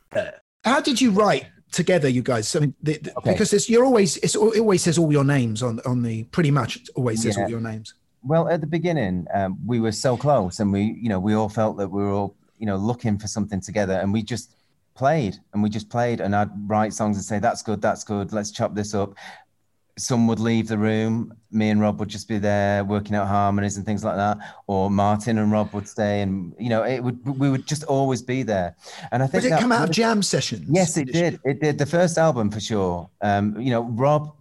How did you write together, you guys? I mean, the, the, okay. because it's, you're always it's, it always says all your names on on the pretty much it always says yeah. all your names. Well, at the beginning, um, we were so close, and we you know we all felt that we were all you know looking for something together, and we just played and we just played and I'd write songs and say that's good that's good let's chop this up some would leave the room. Me and Rob would just be there working out harmonies and things like that. Or Martin and Rob would stay, and you know, it would we would just always be there. And I think did it come out of jam sessions? Yes, it did. It did. The first album for sure. Um, you know, Rob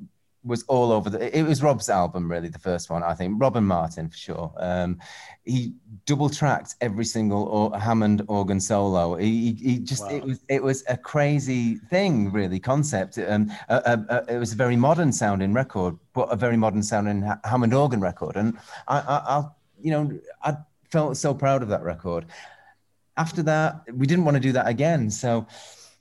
was all over the. It was Rob's album, really, the first one. I think Rob and Martin for sure. Um, he double tracked every single or, Hammond organ solo. He, he just wow. it was it was a crazy thing, really concept. Um, it was a very modern sounding record, but a very modern sounding Hammond organ record. And I, I, I, you know, I felt so proud of that record. After that, we didn't want to do that again, so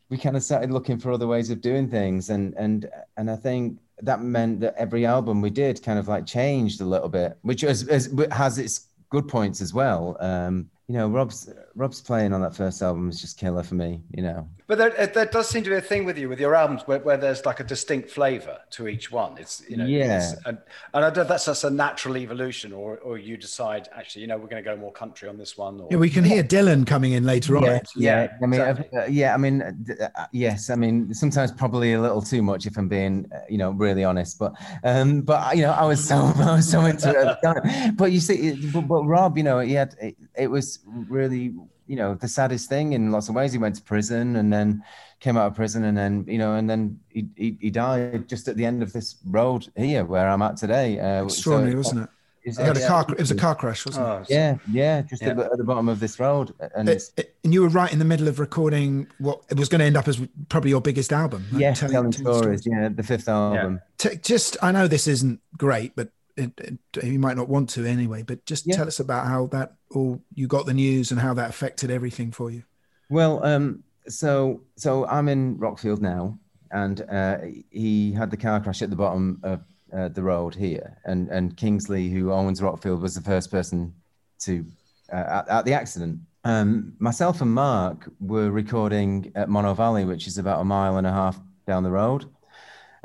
we kind of started looking for other ways of doing things. And and and I think that meant that every album we did kind of like changed a little bit, which has, has, has its good points as well. Um, you know, Rob's Rob's playing on that first album is just killer for me. You know, but there, there does seem to be a thing with you with your albums where, where there's like a distinct flavour to each one. It's you know, yeah, and, and I don't know if that's just a natural evolution, or or you decide actually, you know, we're going to go more country on this one. Or, yeah, we can hear Dylan coming in later yeah, on. Yeah, yeah, I mean, exactly. uh, yeah, I mean, uh, yes, I mean, sometimes probably a little too much if I'm being, uh, you know, really honest. But um, but you know, I was so (laughs) I was so into it. But you see, but, but Rob, you know, he had it, it was really you know the saddest thing in lots of ways. He went to prison and then came out of prison and then you know and then he he, he died just at the end of this road here where I'm at today. Uh, Extraordinary, so, wasn't it? It, had a car, it was a car crash, wasn't it? Yeah, yeah, just yeah. At, the, at, the, bottom of this road. And, it, it, and you were right in the middle of recording what it was going to end up as probably your biggest album. Right? Yeah, telling, telling, telling stories, stories, Yeah, the fifth album. Yeah. just, I know this isn't great, but it, it, you might not want to anyway, but just yeah. tell us about how that all you got the news and how that affected everything for you. Well, um, so so I'm in Rockfield now, and uh, he had the car crash at the bottom of uh, the road here, and and Kingsley, who owns Rockfield, was the first person to uh, at, at, the accident. Um, myself and Mark were recording at Monnow Valley, which is about a mile and a half down the road.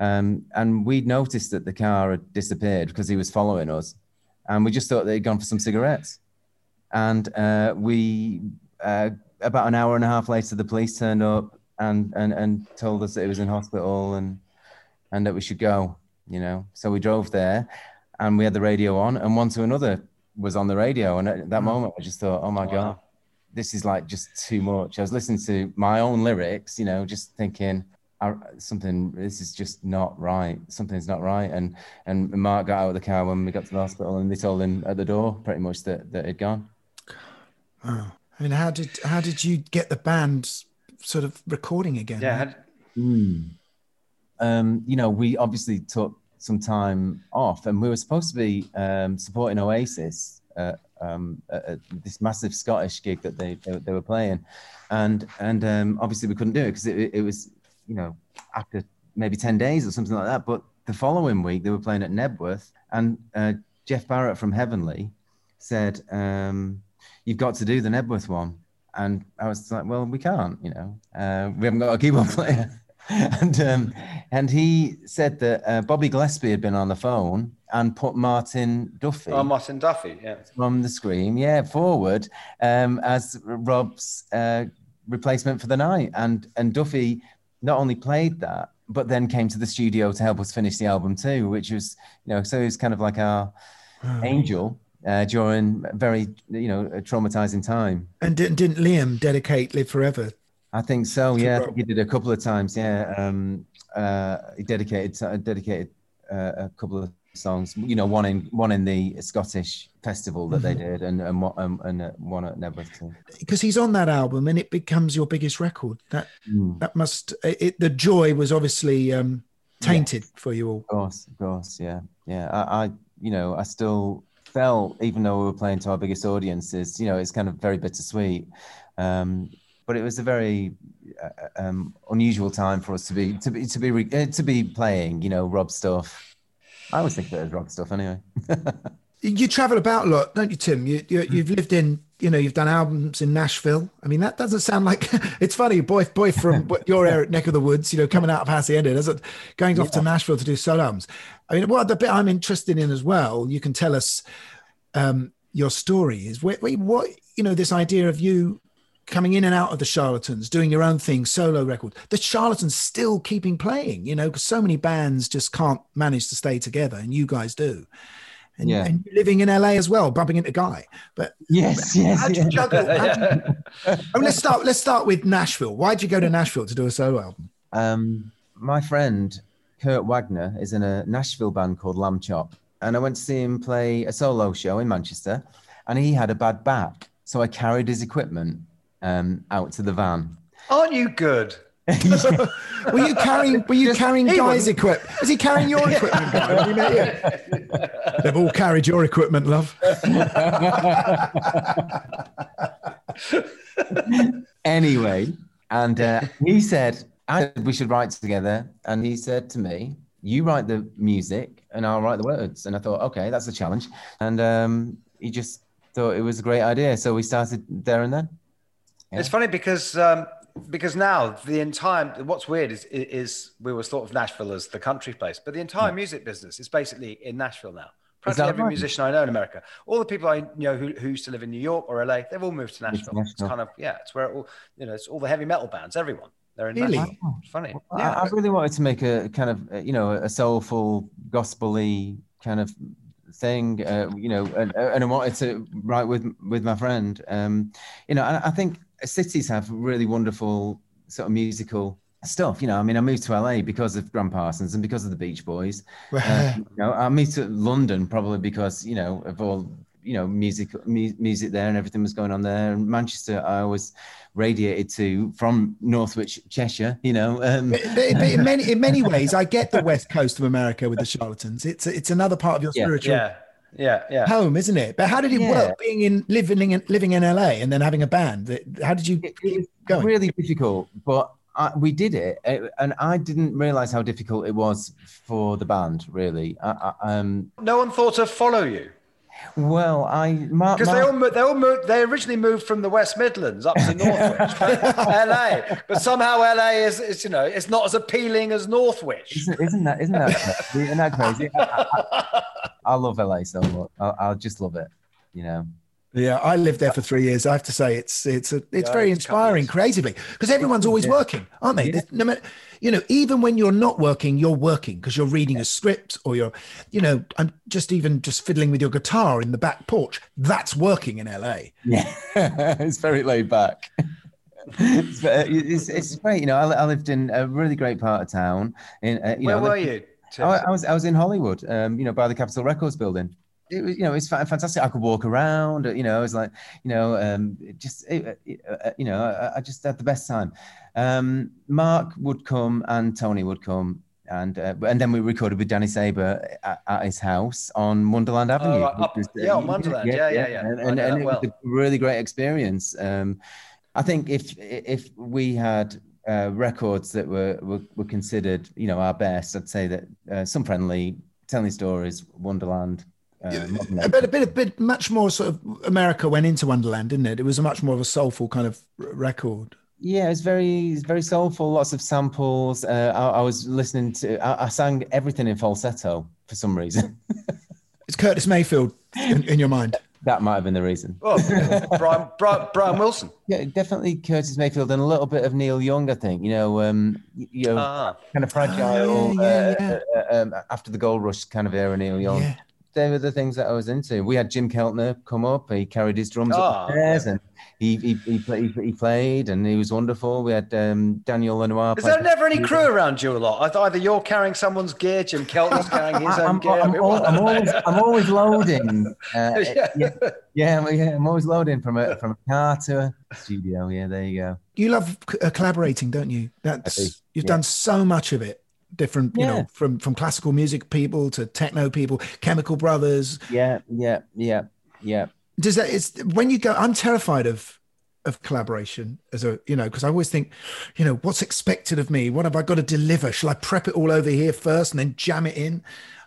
Um, and we'd noticed that the car had disappeared because he was following us. And we just thought that he'd gone for some cigarettes. And uh, we, uh, about an hour and a half later, the police turned up and, and, and told us that he was in hospital and, and that we should go, you know. So we drove there and we had the radio on, and one to another was on the radio. And at that mm. moment, I just thought, oh my wow. God, this is like just too much. I was listening to my own lyrics, you know, just thinking, something this is just not right something's not right and and mark got out of the car when we got to the hospital and they told him at the door pretty much that that he'd gone Oh. I mean, how did how did you get the band sort of recording again? Yeah. right? had- Hmm. Um, you know, we obviously took some time off, and we were supposed to be um, supporting Oasis uh, um, at, at this massive Scottish gig that they they, they were playing, and and um, obviously we couldn't do it because it, it was you know after maybe ten days or something like that. But the following week they were playing at Knebworth, and uh, Jeff Barrett from Heavenly said, um, "You've got to do the Knebworth one." And I was like, well, we can't, you know, uh, we haven't got a keyboard (laughs) player. and um, and he said that uh, Bobby Gillespie had been on the phone and put Martin Duffy Oh, Martin Duffy. Yeah. from the Scream, yeah, forward um, as Rob's uh, replacement for the night. And and Duffy not only played that, but then came to the studio to help us finish the album too, which was you know so he was kind of like our (sighs) angel uh, during very you know a traumatizing time. And didn't, didn't Liam dedicate "Live Forever"? I think so. Yeah, I think he did a couple of times. Yeah, um, uh, he dedicated uh, dedicated uh, a couple of songs. You know, one in one in the Scottish festival that they did, and and one, and uh, one at Knebworth. Because he's on that album, and it becomes your biggest record. That Mm. that must it, the joy was obviously um, tainted for you all. Of course, of course, yeah, yeah. I, I, you know, I still felt, even though we were playing to our biggest audiences, you know, it's kind of very bittersweet. Um, but it was a very uh, um, unusual time for us to be to be to be re- uh, to be playing, you know, Rob stuff. I always think of it as Rob stuff, anyway. (laughs) You travel about a lot, don't you, Tim? You, you you've lived in, you know, you've done albums in Nashville. I mean, that doesn't sound like (laughs) it's funny. Boy, boy from (laughs) your area, neck of the woods, you know, coming out of Hacienda, doesn't going off to Nashville to do solo albums. I mean, well, the bit I'm interested in as well, you can tell us um, your story is where, where, what you know, this idea of you coming in and out of the charlatans, doing your own thing, solo record. The charlatans still keeping playing, you know, because so many bands just can't manage to stay together, and you guys do. And, Yeah. and you're living in LA as well, bumping into Guy. But Yes, yes, How'd you yeah. juggle? how'd you- I mean, let's start. Let's start with Nashville. Why'd you go to Nashville to do a solo album? Um, my friend Kurt Wagner is in a Nashville band called Lambchop, and I went to see him play a solo show in Manchester, and he had a bad back, so I carried his equipment um, out to the van. Aren't you good? (laughs) Were you carrying? Were you carrying Guy's equipment? Was he carrying your (laughs) equipment? Guy, you met you? They've all carried your equipment, love. (laughs) anyway, and uh, he said, I said we should write together. And he said to me, You write the music and I'll write the words. And I thought, Okay, that's a challenge. And um, he just thought it was a great idea. So we started there and then. It's funny because um, because now the entire what's weird is is we were thought of Nashville as the country place, but the entire music business is basically in Nashville now. Practically every right? musician I know in America, all the people I know who, who used to live in New York or LA, they've all moved to Nashville. It's Nashville. kind of yeah, it's where it all you know, it's all the heavy metal bands, everyone. They're in Really? Nashville. It's funny. I, Yeah. I really wanted to make a kind of, uh, you know, a soulful, gospel-y kind of thing, uh, you know, and, and I wanted to write with with my friend. Um, you know, and I think cities have really wonderful sort of musical stuff. You know, I mean, I moved to LA because of Gram Parsons and because of the Beach Boys. Uh, you know, I moved to London probably because you know of all you know music mu- music there and everything was going on there. And Manchester, I was radiated to from Northwich, Cheshire. You know, um, But, but- but in many in many ways, I get the west coast of America with the charlatans. It's it's another part of your Yeah. spiritual Yeah. Yeah. Yeah. home, isn't it? But how did it Yeah. work being in living in living in LA and then having a band? How did you it keep was going? really difficult, but I, we did it, uh, and I didn't realize how difficult it was for the band. Really, I, I, um, No one thought to follow you well, I because they all they all moved. They originally moved from the West Midlands up to (laughs) Northwich, LA. But somehow LA is, is you know it's not as appealing as Northwich. Isn't, isn't that isn't that crazy? isn't that crazy? I, I, I love LA so much. I, I just love it. You know. Yeah, I lived there for three years. I have to say, it's it's a, it's Yeah, very it's inspiring years. creatively because everyone's always working, aren't they? There's No matter, you know, even when you're not working, you're working because you're reading a script or you're, you know, I'm just even just fiddling with your guitar in the back porch. That's working in LA. Yeah, (laughs) it's very laid back. it's, uh, it's, it's great. You know, I, I lived in a really great part of town. In uh, you Where know, were I lived- you? I, I was I was in Hollywood. Um, you know, by the Capitol Records building. It was, you know, it's fantastic. I could walk around. You know, I was like, you know, um, just, it, it, uh, you know, I, I just had the best time. Um, Mark would come and Tony would come, and uh, and then we recorded with Danny Saber at, at his house on Wonderland Avenue. right, up- was, uh, yeah, on Wonderland. Yeah, yeah, yeah. And, I and, know and it well. was a really great experience. Um, I think if if we had uh, records that were, were were considered, you know, our best, I'd say that uh, some friendly, telling stories, Wonderland. Uh, Modern A bit, a bit, a bit, much more sort of America went into Wonderland, didn't it? It was a much more of a soulful kind of r- record. Yeah, it's very, it's very soulful. Lots of samples. Uh, I, I was listening to. I, I sang everything in falsetto for some reason. (laughs) It's Curtis Mayfield in, in your mind. that might have been the reason. Oh, Brian, Brian, Brian Wilson. Yeah, definitely Curtis Mayfield and a little bit of Neil Young. I think you know, um, you know, Ah. kind of fragile. Oh, yeah, yeah, uh, uh, um, after the gold rush kind of era, Neil Young. Yeah. They were the things that I was into. We had Jim Keltner come up. He carried his drums Ah, up the stairs, and he he, he, play, he he played, and he was wonderful. We had um, Daniel Lanois. Is there never any crew around you a lot? Either- Either you're carrying someone's gear, Jim Keltner's carrying his I- own I'm, gear. I I'm, mean, al- what- I'm always, I'm always loading. (laughs) Uh, Yeah. yeah, yeah, I'm- yeah, I'm always loading from a from a car to a studio. Yeah, there you go. You love c- uh, collaborating, don't you? That's do, you've yeah. done so much of it. Different, you know, from from classical music people to techno people, Chemical Brothers. Yeah, yeah, yeah, yeah. Does that? It's when you go. I'm terrified of of collaboration as a you know because I always think, you know, what's expected of me? What have I got to deliver? Shall I prep it all over here first and then jam it in?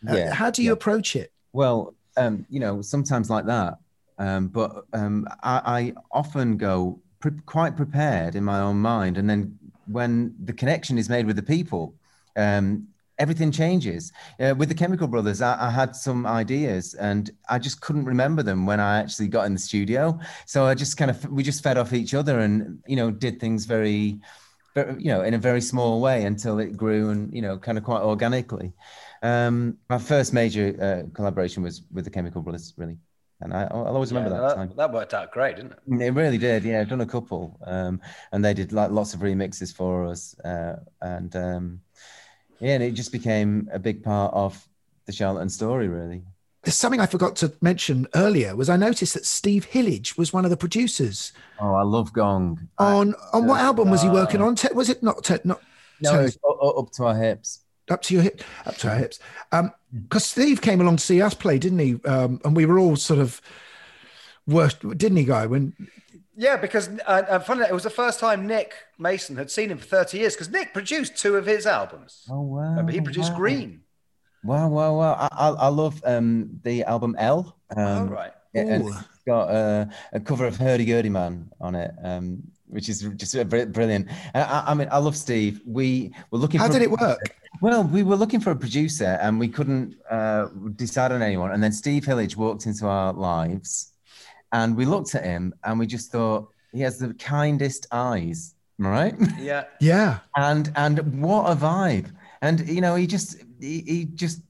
Uh, how do you approach it? Well, um, you know, sometimes like that. Um, but um, I, I often go pre- quite prepared in my own mind, and then when the connection is made with the people, um, everything changes. Uh, with the Chemical Brothers, I, I had some ideas, and I just couldn't remember them when I actually got in the studio. So I just kind of we just fed off each other, and you know, did things very. You know, in a very small way until it grew and you know, kind of quite organically. Um, my first major uh, collaboration was with the Chemical Brothers, really, and I, I'll always remember Yeah, that, that, time. that worked out great, didn't it? It really did. Yeah, I've done a couple, um, and they did like lots of remixes for us, uh, and um, yeah, and it just became a big part of the Charlatan story, really. There's something I forgot to mention earlier. Was I noticed that Steve Hillage was one of the producers Oh, I love Gong. on on what album was he working on? Te- was it not te- not No, Te- it's u- u- up to our hips. up to your hip, up to our hips. Um, because Steve came along to see us play, didn't he? Um, and we were all sort of worst, didn't he, guy? When Yeah, because uh, uh, funny, it was the first time Nick Mason had seen him for 30 years because Nick produced two of his albums. Oh wow! Remember, he produced wow. Green. Wow, wow, wow! I, I, I love um, the album L. Um, oh, right. And it's got uh, a cover of Hurdy Gurdy Man on it, um, which is just brilliant. And I, I mean, I love Steve. We were looking. how for did it work? Well, we were looking for a producer and we couldn't uh, decide on anyone. And then Steve Hillage walked into our lives and we looked at him and we just thought he has the kindest eyes, right? Yeah. (laughs) Yeah, and and what a vibe. And you know, he just he, he just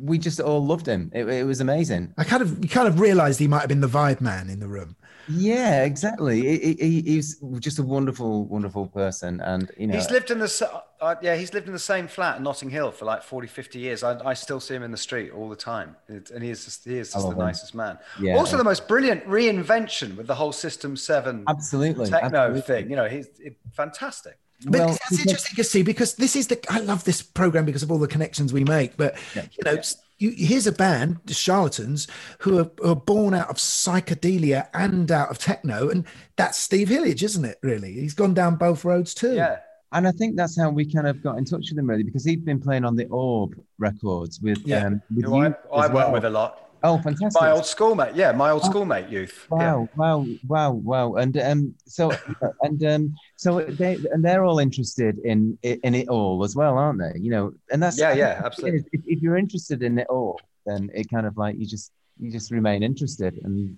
we just all loved him. It, it was amazing. I kind of, you kind of realised he might have been the vibe man in the room. Yeah, exactly. He, he, he's just a wonderful, wonderful person. And you know, He's lived in the uh, yeah, he's lived in the same flat in Notting Hill for like 40, 50 years. I, I still see him in the street all the time. It- and he is just, he is just the him. nicest man. Yeah. Also, the most brilliant reinvention with the whole System 7 absolutely techno absolutely. thing. You know, he's it, fantastic. But Well, that's because- interesting to see because this is the I love this program because of all the connections we make. But you know, you, here's a band, the Charlatans, who are, who are born out of psychedelia and out of techno, and that's Steve Hillage, isn't it? Really, he's gone down both roads too. Yeah. And I think that's how we kind of got in touch with him, really, because he'd been playing on the Orb records with, Yeah. um, with Who I, you I as work well. with a lot. Oh, fantastic! My old schoolmate. Yeah, my old schoolmate youth. Yeah. Wow, wow, wow, wow! And um, so (laughs) and um, so they and they're all interested in in it all as well, aren't they? You know, and that's Yeah, I yeah, absolutely. If, if you're interested in it all, then it kind of like you just you just remain interested and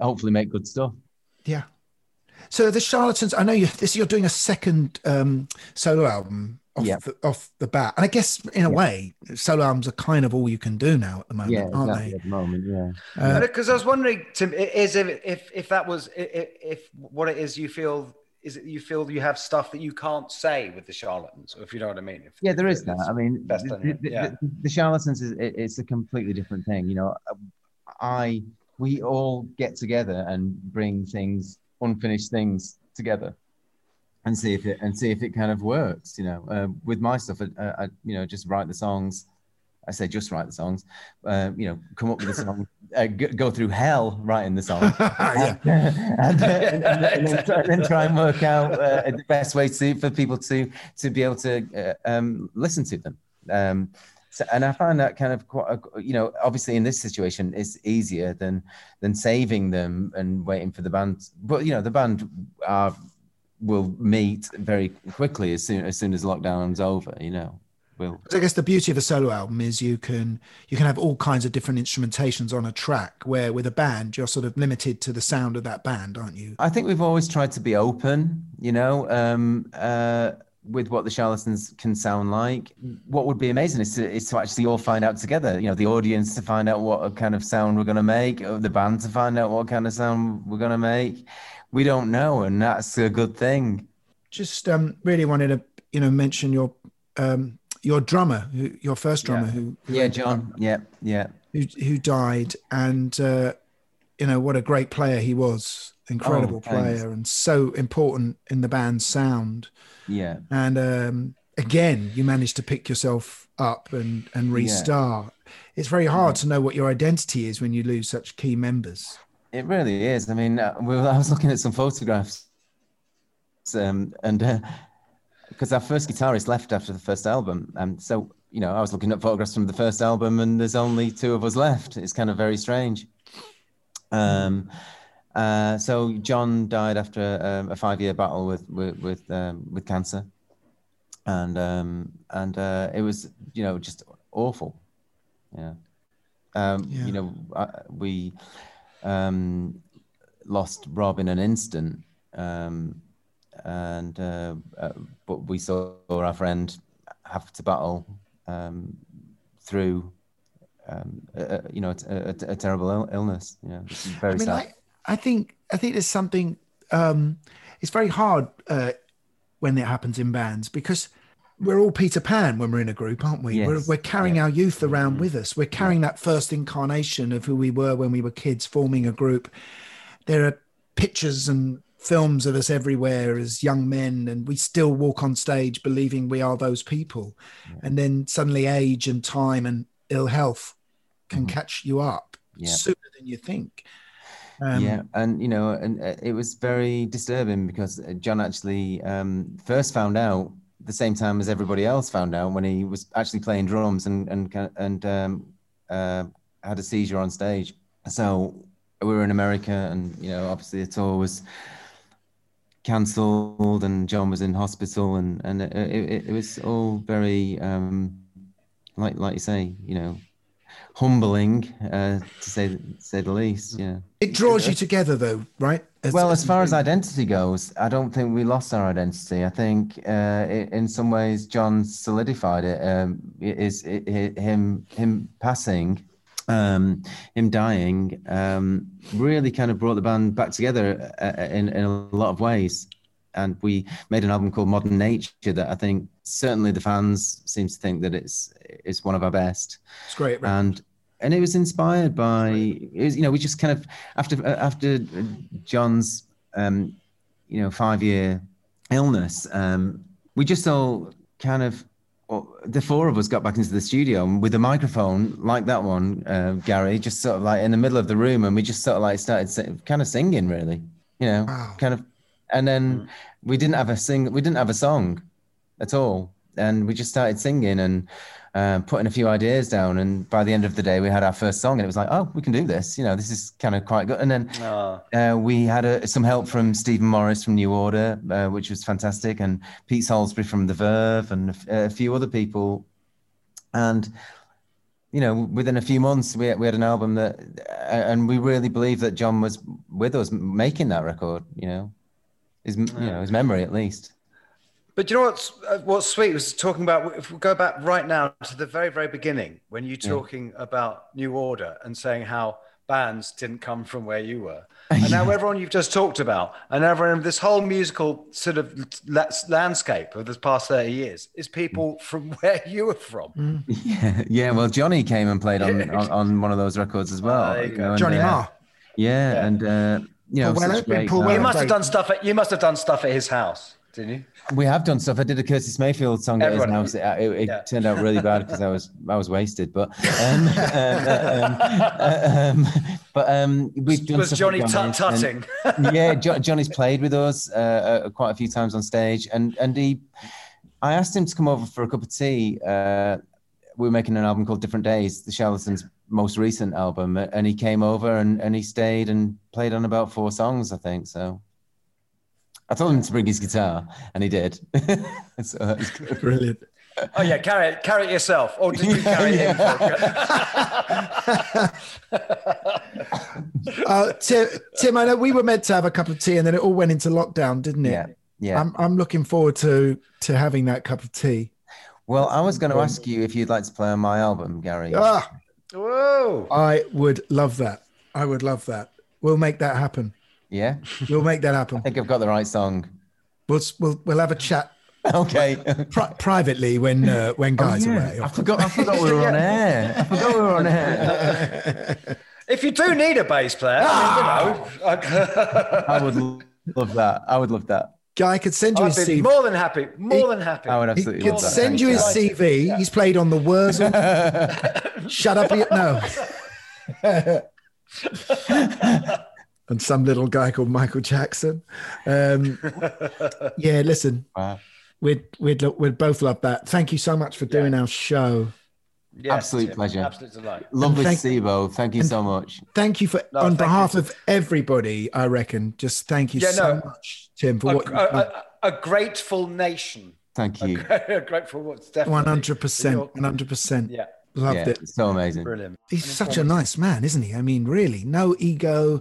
hopefully make good stuff. Yeah. So the Charlatans, I know you this you're doing a second um, solo album off, Yeah. the, off the bat, and I guess in a way, solo albums are kind of all you can do now at the moment, Yeah, aren't exactly at the moment. Yeah. Uh, Because I was wondering, Tim, is if if, if that was i- i- if what it is you feel is it you feel you have stuff that you can't say with the charlatans, or if you know what I mean. If, Yeah, there is that. I mean, best the, the, yeah. the, the charlatans is it, it's a completely different thing. You know, I we all get together and bring things unfinished things together and see if it and see if it kind of works. You know, uh, with my stuff, I, I, you know just write the songs. I say just write the songs. Uh, you know, come up with a song, (laughs) uh, g- go through hell writing the song, (laughs) and, and, and, and then, (laughs) try, then, try, and work out uh, the best way to for people to to be able to uh, um, listen to them. Um, so, and I find that kind of quite, you know, obviously in this situation, it's easier than than saving them and waiting for the band. But you know, the band are will meet very quickly as soon as soon as lockdown's over. You know, will. I guess the beauty of a solo album is you can you can have all kinds of different instrumentations on a track. Where with a band, you're sort of limited to the sound of that band, aren't you? I think we've always tried to be open. You know. Um, uh, with what the charlatans can sound like. What would be amazing is to, is to actually all find out together. You know, the audience to find out what kind of sound we're going to make, the band to find out what kind of sound we're going to make we don't know, and that's a good thing. Just um, really wanted to, you know, mention your um, your drummer, who, your first drummer, yeah. who, who, yeah, John, yeah, yeah, who who died, and uh, you know what a great player he was, incredible oh, player, and so important in the band's sound. Yeah, and um, again, you managed to pick yourself up and and restart. Yeah. It's very hard yeah. to know what your identity is when you lose such key members. It really is. I mean, uh, (laughs) I was looking at some photographs, um, and because uh, our first guitarist left after the first album, and so you know, I was looking at photographs from the first album, and there's only two of us left. It's kind of very strange. Um, uh, so John died after um, a five-year battle with with with, um, with cancer, and um, and uh, it was you know just awful. Yeah. Um, yeah. You know, we um, lost Rob in an instant. Um, and uh, uh, but we saw our friend have to battle um, through, um, a, you know, a, a, a terrible Ill- illness. Yeah, very I mean, sad. I, I, think I think there's something. Um, it's very hard uh, when it happens in bands because we're all Peter Pan when we're in a group, aren't we? Yes. We're, we're, carrying yeah. our youth around mm-hmm. with us. We're carrying yeah. that first incarnation of who we were when we were kids, forming a group. There are pictures and films of us everywhere as young men, and we still walk on stage believing we are those people. Yeah. And then suddenly, age and time and ill health can mm-hmm. catch you up sooner than you think. Um, yeah, and you know, and uh, it was very disturbing because John actually um, first found out the same time as everybody else found out when he was actually playing drums and and and um, uh, had a seizure on stage. So we were in America, and you know, obviously the tour was cancelled, and John was in hospital, and and it, it, it was all very um, like like you say, you know, humbling uh, to say say the least. Yeah, it draws you together, though, right? As, well, as far as identity goes, I don't think we lost our identity. I think, uh, in some ways, John solidified it. Um, it is it, it, him him passing, um, him dying, um, really kind of brought the band back together uh, uh, in in a lot of ways. And we made an album called Modern Nature that I think certainly the fans seem to think that it's it's one of our best. It's great, right? and and it was inspired by it was, you know we just kind of after after John's um, you know five year illness um, we just all kind of the four of us got back into the studio with a microphone like that one uh, Gary just sort of like in the middle of the room and we just sort of like started kind of singing really you know wow. kind of and then mm. we didn't have a sing we didn't have a song at all and we just started singing and uh, putting a few ideas down. And by the end of the day, we had our first song, and it was like, oh, we can do this. You know, this is kind of quite good. And then oh. uh, we had a, some help from Stephen Morris from New Order, uh, which was fantastic, and Pete Salisbury from The Verve, and a, a, few other people. And you know, within a few months, we we had an album that, and we really believe that John was with us making that record. You know, his you know his memory at least. But you know what's uh, what's sweet was talking about if we go back right now to the very very beginning when you're talking yeah. about New Order and saying how bands didn't come from where you were. (laughs) And now everyone you've just talked about, and everyone this whole musical sort of landscape of the past 30 years is people from (laughs) where you were from. (laughs) Yeah, yeah. Well, Johnny came and played on on, on one of those records as well. There you you go. and, Johnny uh, Marr. Yeah, and uh, you know, Paul Weller, great Paul guys. You must have done stuff at you must have done stuff at his house, didn't you? We have done stuff. I did a Curtis Mayfield song at his Everyone- house. It, it, Yeah. turned out really bad because I was I was wasted. But um, (laughs) um, um, but um, we've done Was stuff Johnny tut tutting? (laughs) yeah, jo- Johnny's played with us uh, uh, quite a few times on stage, and and he, I asked him to come over for a cup of tea. Uh, we were making an album called Different Days, the Charlatans' most recent album, and he came over and, and he stayed and played on about four songs, I think. So I told him to bring his guitar, and he did. (laughs) so that was good. Brilliant. Oh yeah, carry it, carry it yourself, or did you carry him? (laughs) Uh, Tim, Tim, I know we were meant to have a cup of tea, and then it all went into lockdown, didn't it? Yeah, yeah. I'm I'm looking forward to to having that cup of tea. Well, I was going to ask you if you'd like to play on my album, Gary. Ah, Whoa! I would love that. I would love that. We'll make that happen. Yeah, We'll make that happen. I think I've got the right song. We'll we'll, we'll have a chat (laughs) Okay. pri- privately when uh, when guys Oh, yeah. away. I forgot. I forgot we were on air. I forgot we were on air. (laughs) If you do need a bass player, I mean, you know, I would love that. I would love that. Guy could send you I'd his be CV. more than happy. More than happy. I would absolutely. He could love that. send you his Thank CV. He's played on the Wurzel. (laughs) Shut up, you no. And some little guy called Michael Jackson. Um, (laughs) yeah, listen, Wow. we'd we'd lo- we'd both love that. Thank you so much for doing our show. Yeah, Absolute Tim, pleasure. Absolute delight. Lovely thank- to see you both. Thank you so much. Thank you for No, on thank you. behalf of everybody. I reckon. Just thank you Yeah, so no. much, Tim, for A, what a, a, a grateful nation. Thank you. (laughs) a grateful what's definitely. One hundred percent. One hundred percent. Yeah, Loved Yeah, it. so amazing. brilliant. He's such a nice man, isn't he? I mean, really, no ego,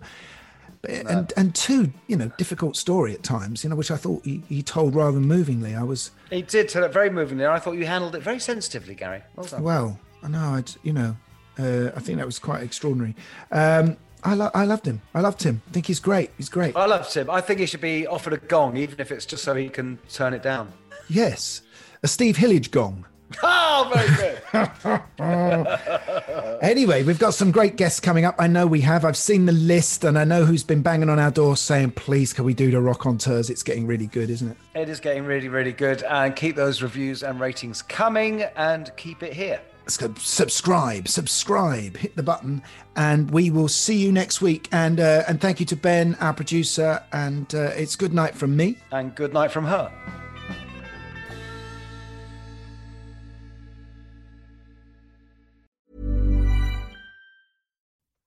and and two, you know, difficult story at times. You know, which I thought he, he told rather movingly. I was He did tell it very movingly. I thought you handled it very sensitively, Gary. Well done. well. I know. I'd, you know, uh, I think that was quite extraordinary. Um, I lo- I loved him. I loved him. I think he's great. He's great. I love him. I think he should be offered a gong, even if it's just so he can turn it down. Yes, a Steve Hillage gong. Oh, very good. (laughs) Anyway, we've got some great guests coming up. I know we have. I've seen the list, and I know who's been banging on our door saying, "Please, can we do the Rockonteurs?" It's getting really good, isn't it? it is getting really, really good. And keep those reviews and ratings coming and keep it here. So subscribe, subscribe, hit the button, and we will see you next week. And uh, and thank you to Ben, our producer, and uh, it's good night from me. And good night from her.